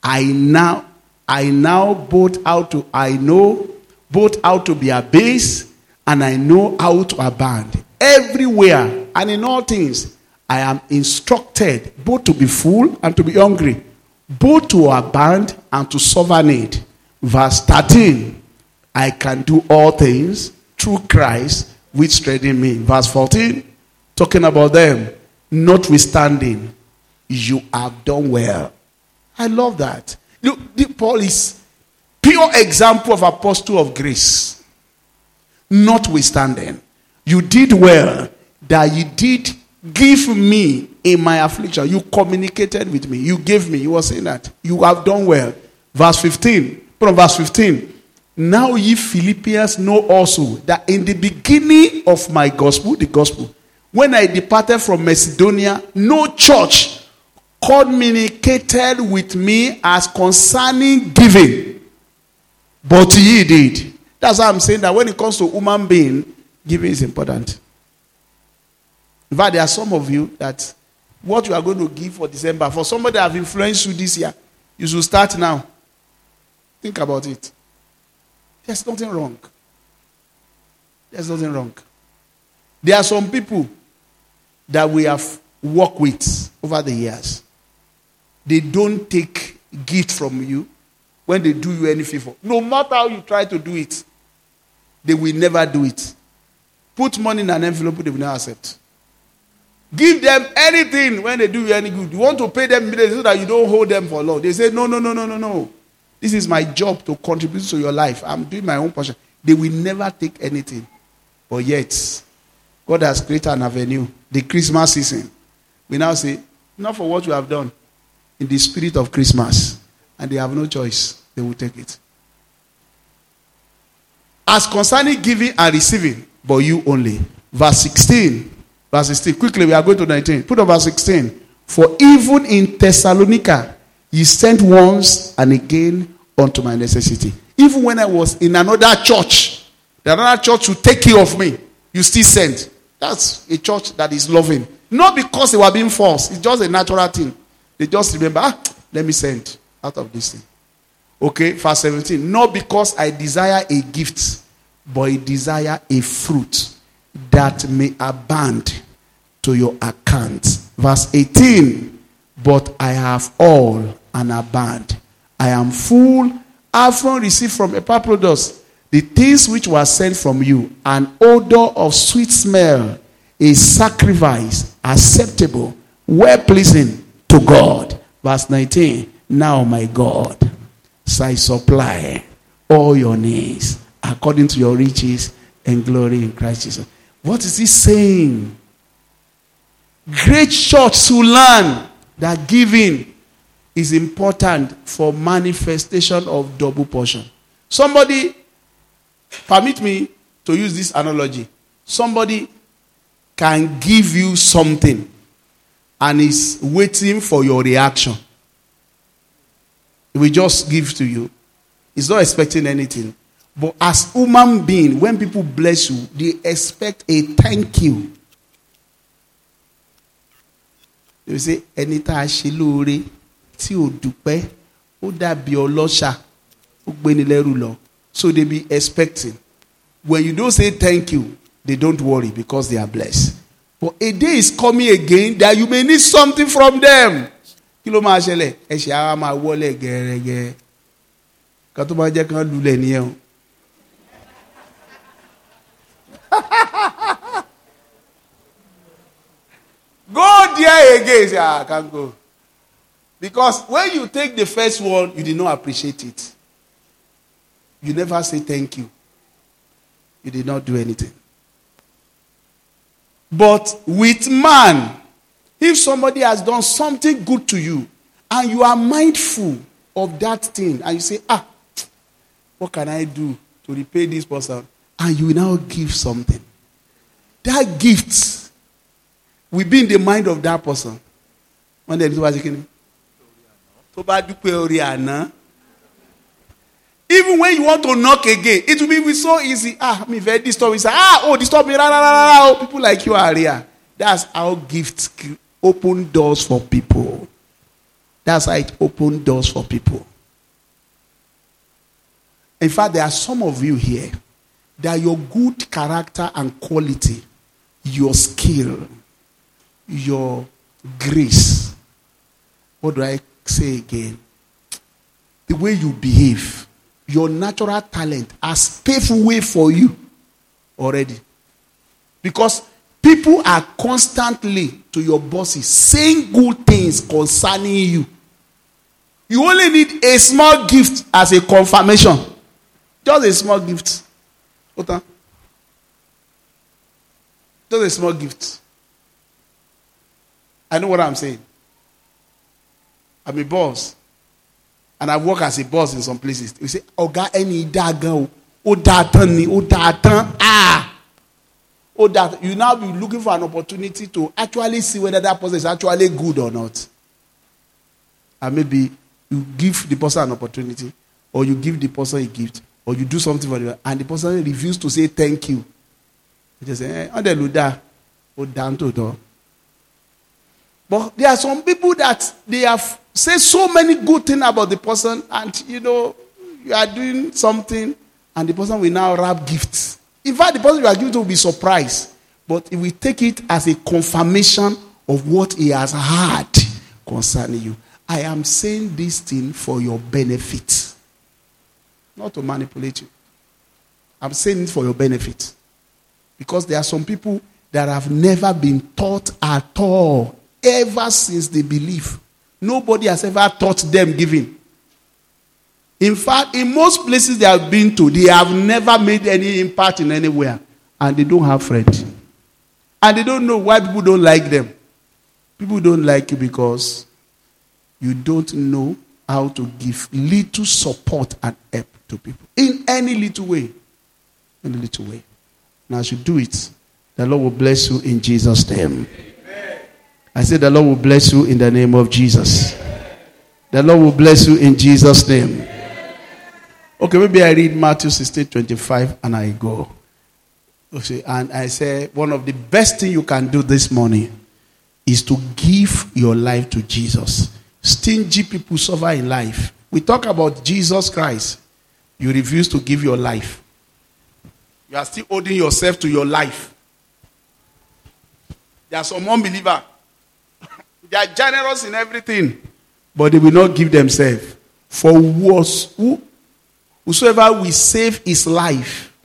I now, I now both how to, I know both how to be abased and I know how to abound. Everywhere and in all things, I am instructed both to be full and to be hungry, both to abound and to suffer. Verse 13, I can do all things through Christ which strengthens me. Verse 14, talking about them, notwithstanding, you have done well. I love that. Look, Paul is pure example of apostle of grace. Notwithstanding, you did well that you did give me in my affliction. You communicated with me. You gave me. You were saying that. You have done well. Verse 15. From verse 15. Now ye Philippians know also that in the beginning of my gospel, the gospel, when I departed from Macedonia, no church communicated with me as concerning giving. But ye did. That's why I'm saying that when it comes to human being, giving is important. In fact, there are some of you that what you are going to give for December, for somebody that have influenced you this year, you should start now. Think about it. There's nothing wrong. There's nothing wrong. There are some people that we have worked with over the years. They don't take gift from you when they do you any favor. No matter how you try to do it, they will never do it. Put money in an envelope, they will not accept. Give them anything when they do you any good. You want to pay them so that you don't hold them for long. They say, No, no, no, no, no, no. This is my job to contribute to your life. I'm doing my own portion. They will never take anything. But yet, God has created an avenue. The Christmas season. We now say, not for what you have done in the spirit of Christmas. And they have no choice. They will take it. As concerning giving and receiving, but you only. Verse 16. Verse 16. Quickly, we are going to 19. Put on verse 16. For even in Thessalonica, he sent once and again unto my necessity. Even when I was in another church, the another church would take care of me, you still sent. That's a church that is loving. Not because they were being forced, it's just a natural thing. They just remember, ah, let me send out of this thing. Okay, verse 17. Not because I desire a gift, but I desire a fruit that may abound to your account. Verse 18. But I have all and abound. I am full, having received from Epaphroditus the things which were sent from you, an odor of sweet smell, a sacrifice acceptable, well pleasing to God. Verse 19. Now, my God, I supply all your needs according to your riches and glory in Christ Jesus. What is he saying? Great church to learn that giving is important for manifestation of double portion. Somebody, permit me to use this analogy. Somebody can give you something and is waiting for your reaction. He will just give to you. He's not expecting anything. But as human being, when people bless you, they expect a thank you. They say, ẹni tá a tí ò dúpẹ́ ó dàbí ọlọ́ṣà ó gbéni lẹ́rù lọ. So they be expecting. When you don't say thank you, they don't worry because they are blessed. But a day is coming again that you may need something from them. Kí ló máa ṣẹlẹ̀? Ẹ̀ṣẹ̀ ara wọlé gẹ́rẹ́gẹ́. Kan máa jẹ́ kán lulẹ̀. Go there again. Say, ah, I can't go. Because when you take the first one, you did not appreciate it. You never say thank you. You did not do anything. But with man, if somebody has done something good to you and you are mindful of that thing and you say, ah, what can I do to repay this person? And you now give something. That gift will be in the mind of that person. Wọ́n dẹ̀ ní tó dúpẹ́. Even when you want to knock again, it will be so easy. Ah, me very disturb. Ah, oh, disturb me. Oh, people like you are here. That's how gifts open doors for people. That's how it open doors for people. In fact, there are some of you here that your good character and quality, your skill, your grace. What do I say again? The way you behave, your natural talent has paved way for you already. Because people are constantly to your bosses saying good things concerning you. You only need a small gift as a confirmation. Just a small gift. Otan. Just a small gift. I know what I'm saying. I'm a boss. And I work as a boss in some places. You say, Ọ̀gá ẹni dá gan o. Tán ni, ó dáa tán. Ah! Dáa tán. You now be looking for an opportunity to actually see whether that person is actually good or not. And maybe you give the person an opportunity, or you give the person a gift, or you do something for them, and the person refuses to say thank you. You just say, eh. Ó dáa tó tọ́. But there are some people that they have said so many good things about the person, and you know, you are doing something, and the person will now wrap gifts. In fact, the person you are giving to will be surprised, but he will take it as a confirmation of what he has heard concerning you. I am saying this thing for your benefit, not to manipulate you. I'm saying it for your benefit. Because there are some people that have never been taught at all, ever since they believe. Nobody has ever taught them giving. In fact, in most places they have been to, they have never made any impact in anywhere. And they don't have friends. And they don't know why people don't like them. People don't like you because you don't know how to give little support and help to people. In any little way. In a little way. Now, as you do it, the Lord will bless you in Jesus' name. I say the Lord will bless you in the name of Jesus. The Lord will bless you in Jesus' name. Okay, maybe I read Matthew 16 25 and I go. Okay, and I say one of the best thing you can do this morning is to give your life to Jesus. Stingy people suffer in life. We talk about Jesus Christ. You refuse to give your life. You are still holding yourself to your life. There are some unbeliever. they are generous in everything, but they will not give themselves. For was who whosoever will save his life,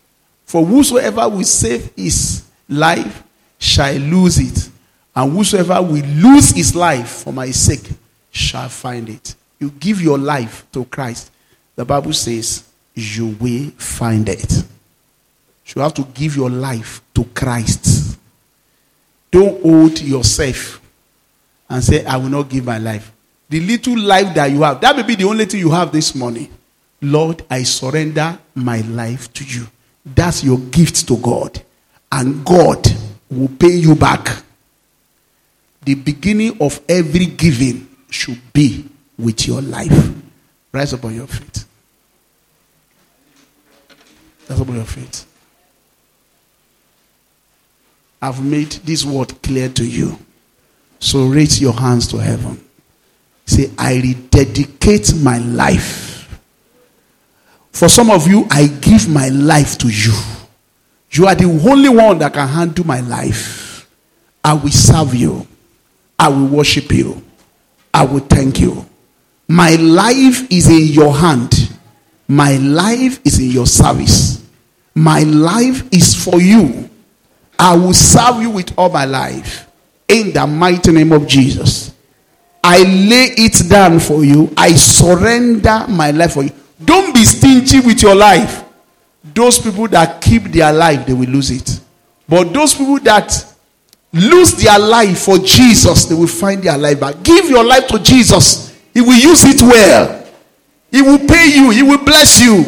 for whosoever will save his life shall lose it, and whosoever will lose his life for my sake shall find it. You give your life to Christ. The Bible says you will find it. You have to give your life to Christ. Don't hold yourself and say, I will not give my life. The little life that you have, that may be the only thing you have this morning. Lord, I surrender my life to you. That's your gift to God. And God will pay you back. the beginning of every giving should be with your life. Rise up on your feet. Up on your feet. I've made this word clear to you. So raise your hands to heaven. Say, I rededicate my life. For some of you, I give my life to you. You are the only one that can handle my life. I will serve you. I will worship you. I will thank you. My life is in your hand. My life is in your service. My life is for you. I will serve you with all my life. In the mighty name of Jesus. I lay it down for you. I surrender my life for you. Don't be stingy with your life. Those people that keep their life, they will lose it. But those people that lose their life for Jesus, they will find their life back. Give your life to Jesus. He will use it well. He will pay you. He will bless you.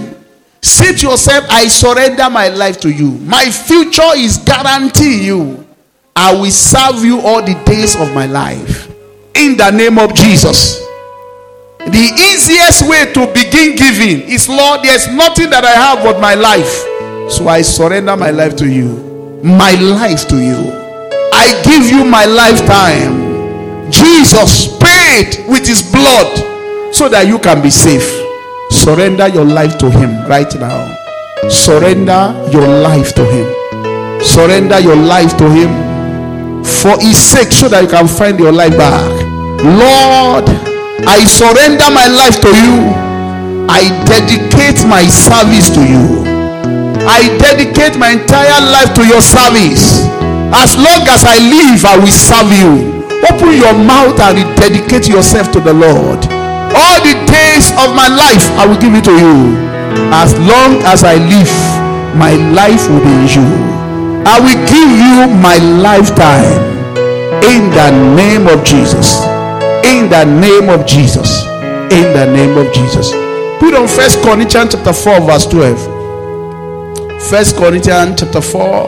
Say to yourself, I surrender my life to you. My future is guaranteed you. I will serve you all the days of my life. In the name of Jesus. The easiest way to begin giving is, Lord, there's nothing that I have but my life. So I surrender my life to you. My life to you. I give you my lifetime. Jesus paid with his blood so that you can be safe. Surrender your life to Him right now. Surrender your life to Him. Surrender your life to Him for His sake so that you can find your life back. Lord, I surrender my life to you. I dedicate my service to you. I dedicate my entire life to your service. As long as I live, I will serve you. Open your mouth and dedicate yourself to the Lord. All the days of my life, I will give it to you. As long as I live, my life will be in you. I will give you my lifetime. In the name of Jesus. In the name of Jesus. In the name of Jesus. Put on First Corinthians chapter 4, verse 12. First Corinthians chapter 4,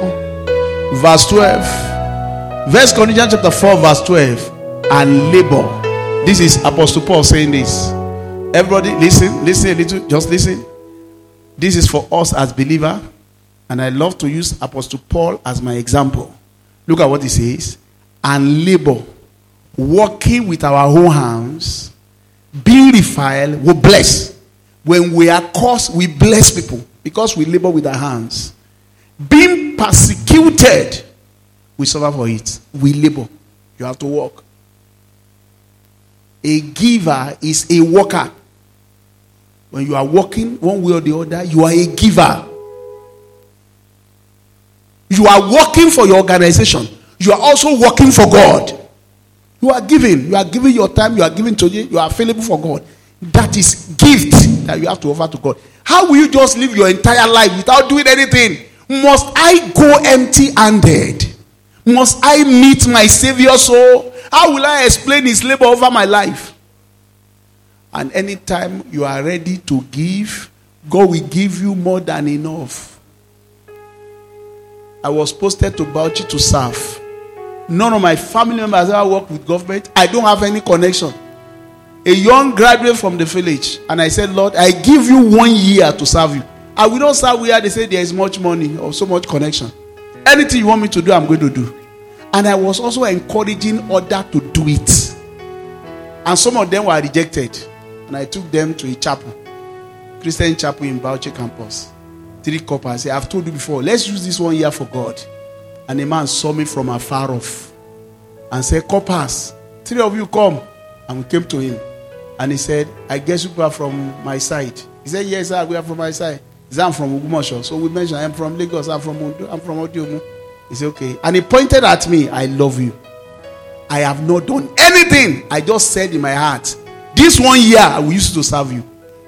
verse 12. First Corinthians chapter 4, verse 12. And labor this is Apostle Paul saying this. Everybody, listen, listen a little, just listen. This is for us as believer, and I love to use Apostle Paul as my example. Look at what he says. And labor, working with our own hands, being defiled, we bless. When we are cursed, we bless people because we labor with our hands. Being persecuted, we suffer for it. We labor. You have to work. A giver is a worker. When you are working one way or the other, you are a giver. You are working for your organization. You are also working for God. You are giving. You are giving your time. You are giving to you. You are available for God. That is gift that you have to offer to God. How will you just live your entire life without doing anything? Must I go empty-handed? Must I meet my Savior so? How will I explain His labor over my life? And anytime you are ready to give, God will give you more than enough. I was posted to Bauchi to serve. None of my family members ever worked with government. I don't have any connection. A young graduate from the village, and I said, Lord, I give you one year to serve you. I will not serve where they say there is much money or so much connection. Anything you want me to do, I'm going to do. And I was also encouraging others to do it. And some of them were rejected. And I took them to a chapel, Christian chapel in Bauchi campus. Three couples. I said, I've told you before, let's use this one year for God. And a man saw me from afar off and said, Corpers, three of you come. And we came to him. And he said, I guess you are from my side. He said, Yes, sir, we are from my side. He said, I'm from Ogbomosho. So we mentioned, I'm from Lagos, I'm from I'm from Odiomu. He said, Okay. And he pointed at me, I love you. I have not done anything. I just said in my heart, This one year I will use to serve you.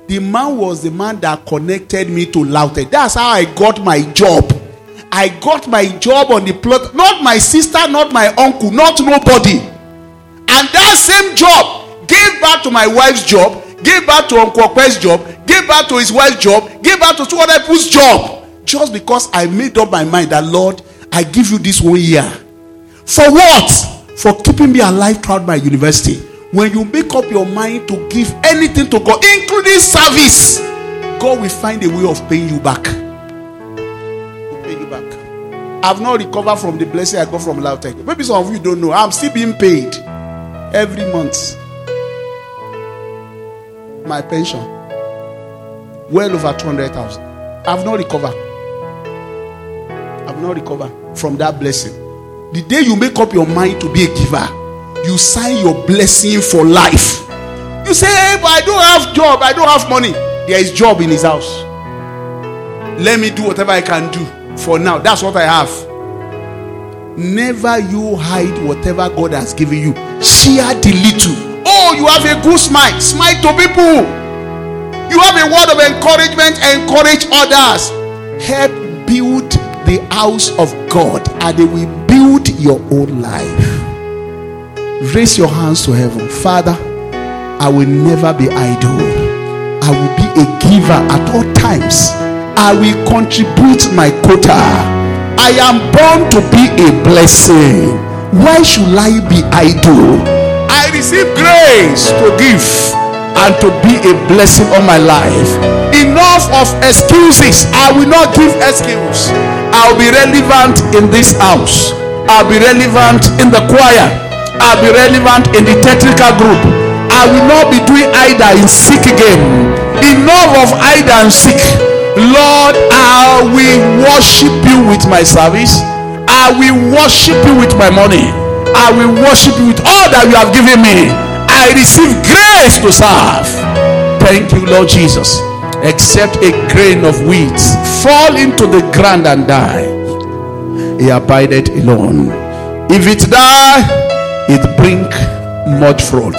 The man was the man that connected me to Lautech. That's how I got my job. I got my job on the plot, not my sister, not my uncle, not nobody. And that same job gave back to my wife's job, gave back to Uncle Okwe's job, gave back to his wife's job, gave back to two other people's job. Just because I made up my mind that, Lord, I give you this one year. For what? for keeping me alive throughout my university. When you make up your mind to give anything to God, including service, God will find a way of paying you back. Pay you back. I've not recovered from the blessing I got from Lautech. Maybe some of you don't know. I'm still being paid every month. My pension, well over 200,000. I've not recovered. I've not recovered from that blessing. The day you make up your mind to be a giver, you sign your blessing for life. You say, hey, but I don't have job, I don't have money. There is job in his house. Let me do whatever I can do for now. That's what I have. Never you hide whatever God has given you. Share the little. Oh, you have a good smile. Smile to people. You have a word of encouragement. Encourage others. Help build the house of God and they will build your own life. Raise your hands to heaven. Father, I will never be idle. I will be a giver at all times. I will contribute my quota. I am born to be a blessing. Why should I be idle? I receive grace to give and to be a blessing on my life. Enough of excuses. I will not give excuse. I'll be relevant in this house. I'll be relevant in the choir. I'll be relevant in the technical group. I will not be doing either in sick game. Enough of either and sick. Lord, I will worship you with my service. I will worship you with my money. I will worship you with all that you have given me. I receive grace to serve. Thank you, Lord Jesus. Except a grain of wheat fall into the ground and die, he abided alone. If it die, it bring much fruit.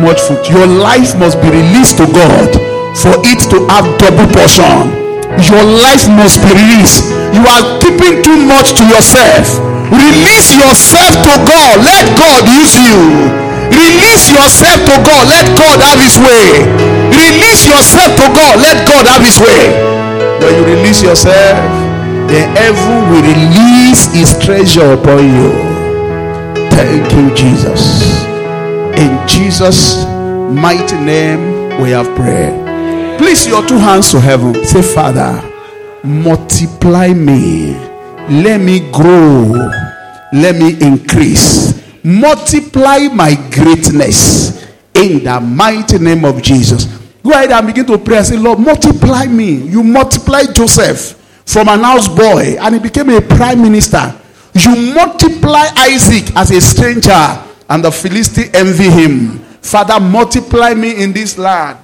Much fruit. Your life must be released to God for it to have double portion. Your life must be released. You are keeping too much to yourself. Release yourself to God. Let God use you. Release yourself to God. Let God have His way. Release yourself to God. Let God have His way. When you release yourself, then heaven will release His treasure upon you. Thank you, Jesus. In Jesus' mighty name, we have prayed. Place your two hands to heaven. Say, Father, multiply me. Let me grow. Let me increase. Multiply my greatness in the mighty name of Jesus. Go ahead and begin to pray and say, Lord, multiply me. You multiply Joseph from an houseboy and he became a prime minister. You multiply Isaac as a stranger and the Philistine envy him. Father, multiply me in this land.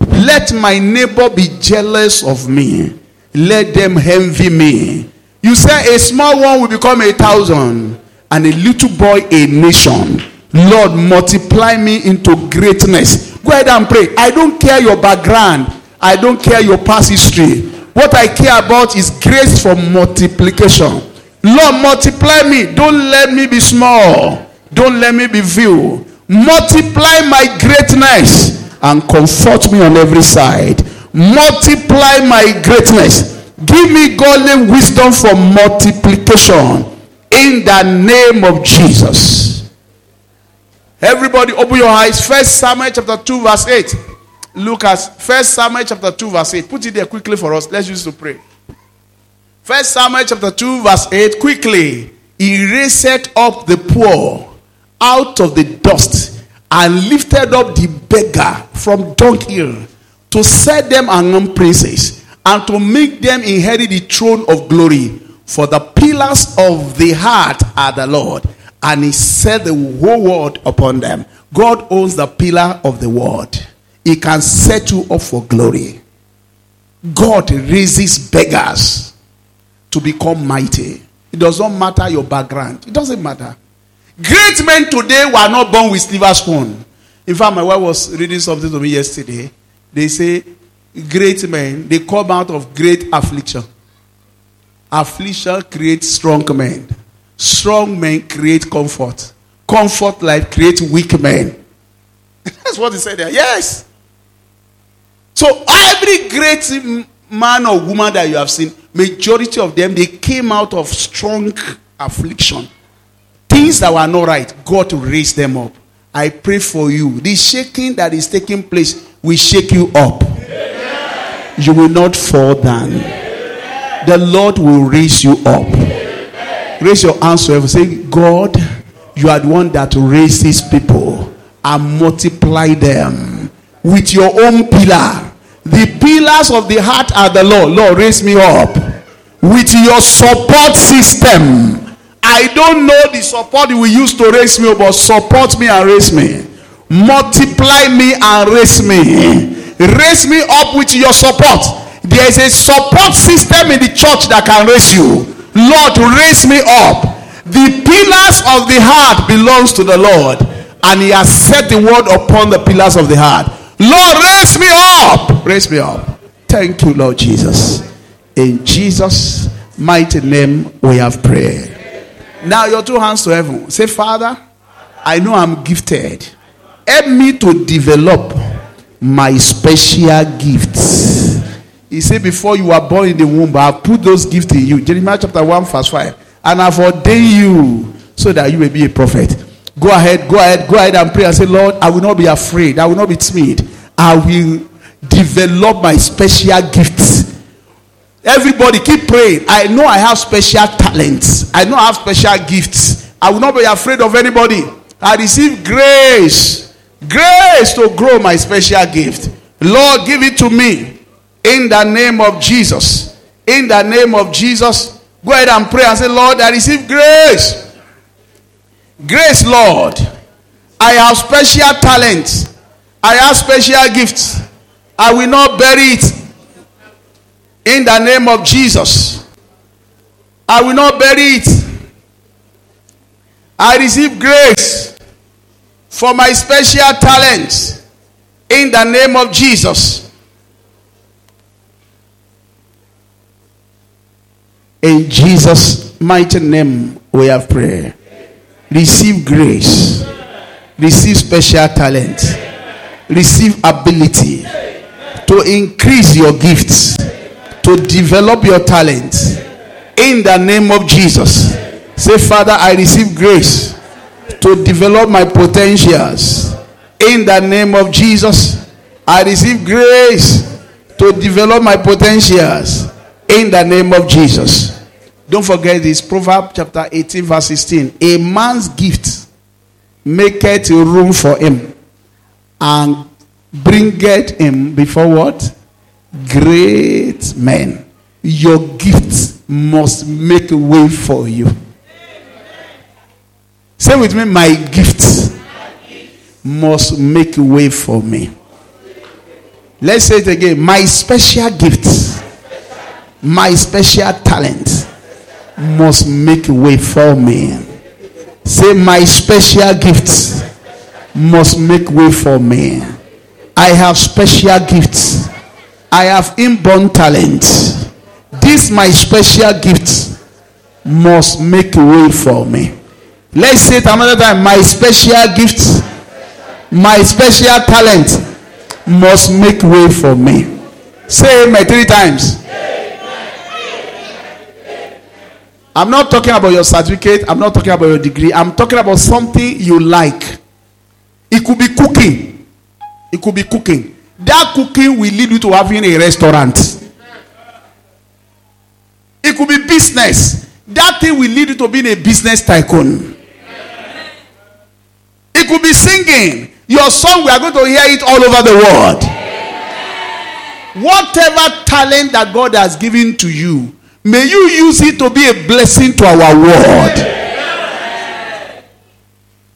Let my neighbor be jealous of me. Let them envy me. You say a small one will become a thousand, and a little boy a nation. Lord, multiply me into greatness. Go ahead and pray. I don't care your background, I don't care your past history. What I care about is grace for multiplication. Lord, multiply me. Don't let me be small. Don't let me be few. Multiply my greatness and comfort me on every side. Multiply my greatness. Give me godly wisdom for multiplication in the name of Jesus. Everybody, open your eyes. First Samuel chapter 2, verse 8. Look at First Samuel chapter 2, verse 8. Put it there quickly for us. Let's use to pray. First Samuel chapter 2, verse 8. Quickly. He raised up the poor out of the dust and lifted up the beggar from dunghill to set them among princes and to make them inherit the throne of glory. For the pillars of the heart are the Lord, and he set the whole world upon them. God owns the pillar of the world. He can set you up for glory. God raises beggars to become mighty. It does not matter your background. It doesn't matter. Great men today were not born with silver spoon. In fact, my wife was reading something to me yesterday. They say great men, they come out of great affliction. Affliction creates strong men. Strong men create comfort. Comfort life creates weak men. That's what he said there. Yes. So every great man or woman that you have seen, majority of them, they came out of strong affliction. things that were not right, God will raise them up. I pray for you. The shaking that is taking place will shake you up. You will not fall down. The Lord will raise you up. Raise your hands to. Say, God, you are the one that raises people and multiply them with your own pillar. The pillars of the heart are the Lord. Lord, raise me up with your support system. I don't know the support you will use to raise me, but support me and raise me. Multiply me and raise me. Raise me up with your support. There is a support system in the church that can raise you. Lord, raise me up. The pillars of the heart belongs to the Lord, and He has set the word upon the pillars of the heart. Lord, raise me up. Raise me up. Thank you, Lord Jesus. In Jesus' mighty name, we have prayed. Now, your two hands to heaven. Say, Father, I know I'm gifted. Help me to develop my special gifts. He said, Before you were born in the womb, I have put those gifts in you. Jeremiah chapter 1, verse 5. And I've ordained you so that you may be a prophet. Go ahead, go ahead, go ahead and pray and say, Lord, I will not be afraid. I will not be timid. I will develop my special gifts. Everybody keep praying. I know I have special talents. I know I have special gifts. I will not be afraid of anybody. I receive grace. Grace to grow my special gift. Lord, give it to me. In the name of Jesus. In the name of Jesus. Go ahead and pray and say, Lord, I receive grace. Grace, Lord. I have special talents. I have special gifts. I will not bury it. In the name of Jesus. I will not bury it. I receive grace for my special talents. In the name of Jesus. In Jesus' mighty name, we have prayer. Receive grace. Receive special talent. Receive ability to increase your gifts, to develop your talent. In the name of Jesus. Say, Father, I receive grace to develop my potentials. In the name of Jesus, I receive grace to develop my potentials. In the name of Jesus. Don't forget this Proverbs chapter 18, verse 16. A man's gift maketh room for him and bringeth him before what? Great men. Your gift must make way for you. Say with me, my gift must make way for me. Let's say it again. My special gift, my special talent must make way for me. Say, my special gifts must make way for me. I have special gifts. I have inborn talent. This my special gift must make way for me. Let's say it another time. My special gifts, my special talent must make way for me. Say amen three times. I'm not talking about your certificate. I'm not talking about your degree. I'm talking about something you like. It could be cooking. It could be cooking. That cooking will lead you to having a restaurant. It could be business. That thing will lead you to being a business tycoon. It could be singing. Your song, we are going to hear it all over the world. Whatever talent that God has given to you, may you use it to be a blessing to our world.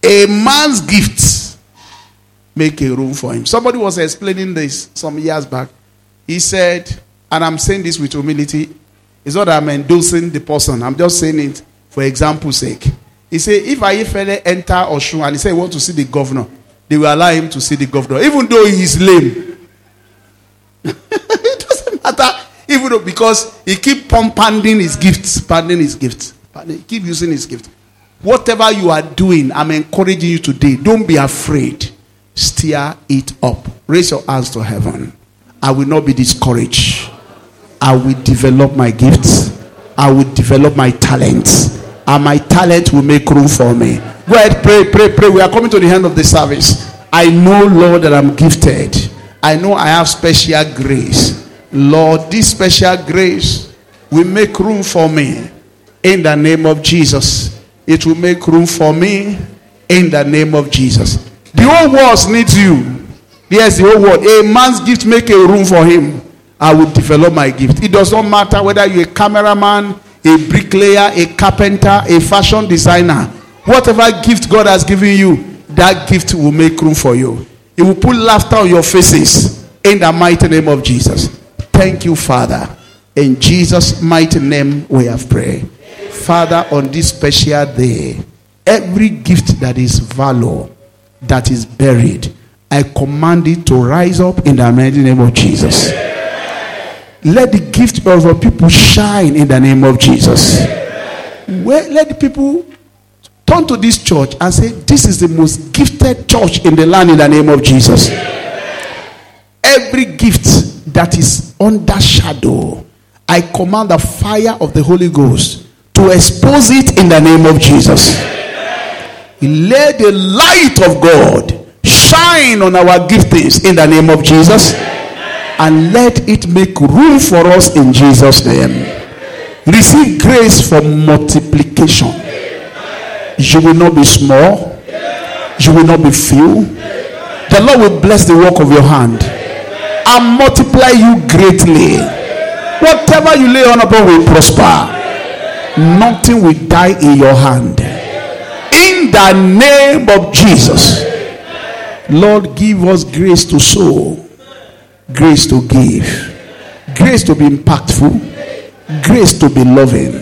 A man's gift make a room for him. Somebody was explaining this some years back. He said, and I'm saying this with humility, it's not that I'm endorsing the person, I'm just saying it for example's sake. He said, if Ayefele enter Oshun and he said he want to see the governor, they will allow him to see the governor, even though he is lame. it doesn't matter, even though because he keep pumping his gifts, panding his gifts, keep using his gift. Whatever you are doing, I'm encouraging you today. Don't be afraid. Steer it up. Raise your hands to heaven. I will not be discouraged. I will develop my gifts. I will develop my talents. and my talent will make room for me. Go ahead, pray, pray, pray. We are coming to the end of the service. I know, Lord, that I'm gifted. I know I have special grace. Lord, this special grace will make room for me in the name of Jesus. It will make room for me in the name of Jesus. The whole world needs you. Yes, the whole world. A man's gift make a room for him. I will develop my gift. It does not matter whether you're a cameraman, a bricklayer, a carpenter, a fashion designer. Whatever gift God has given you, that gift will make room for you. It will put laughter on your faces in the mighty name of Jesus. Thank you, Father. In Jesus' mighty name, we have prayed. Father, on this special day, every gift that is valor, that is buried, I command it to rise up in the mighty name of Jesus. Let the gift of our people shine in the name of Jesus. Where, let the people turn to this church and say, This is the most gifted church in the land in the name of Jesus. Every gift that is under shadow, I command the fire of the Holy Ghost to expose it in the name of Jesus. Let the light of God shine on our giftings in the name of Jesus and let it make room for us in Jesus' name. Receive grace for multiplication. You will not be small, you will not be few. The Lord will bless the work of your hand and multiply you greatly. Whatever you lay on upon will prosper. Nothing will die in your hand. In the name of Jesus. Lord, give us grace to sow, grace to give, grace to be impactful, grace to be loving,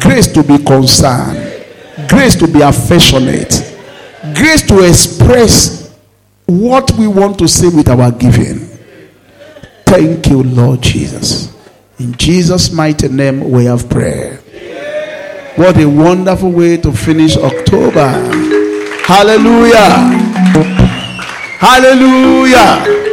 grace to be concerned, grace to be affectionate, grace to express what we want to say with our giving. Thank you, Lord Jesus. In Jesus' mighty name, we have prayer. What a wonderful way to finish October. Hallelujah. Hallelujah.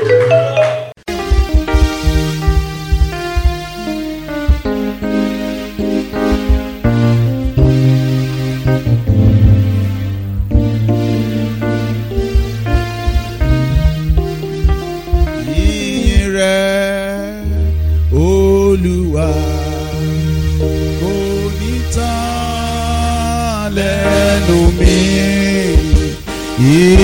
E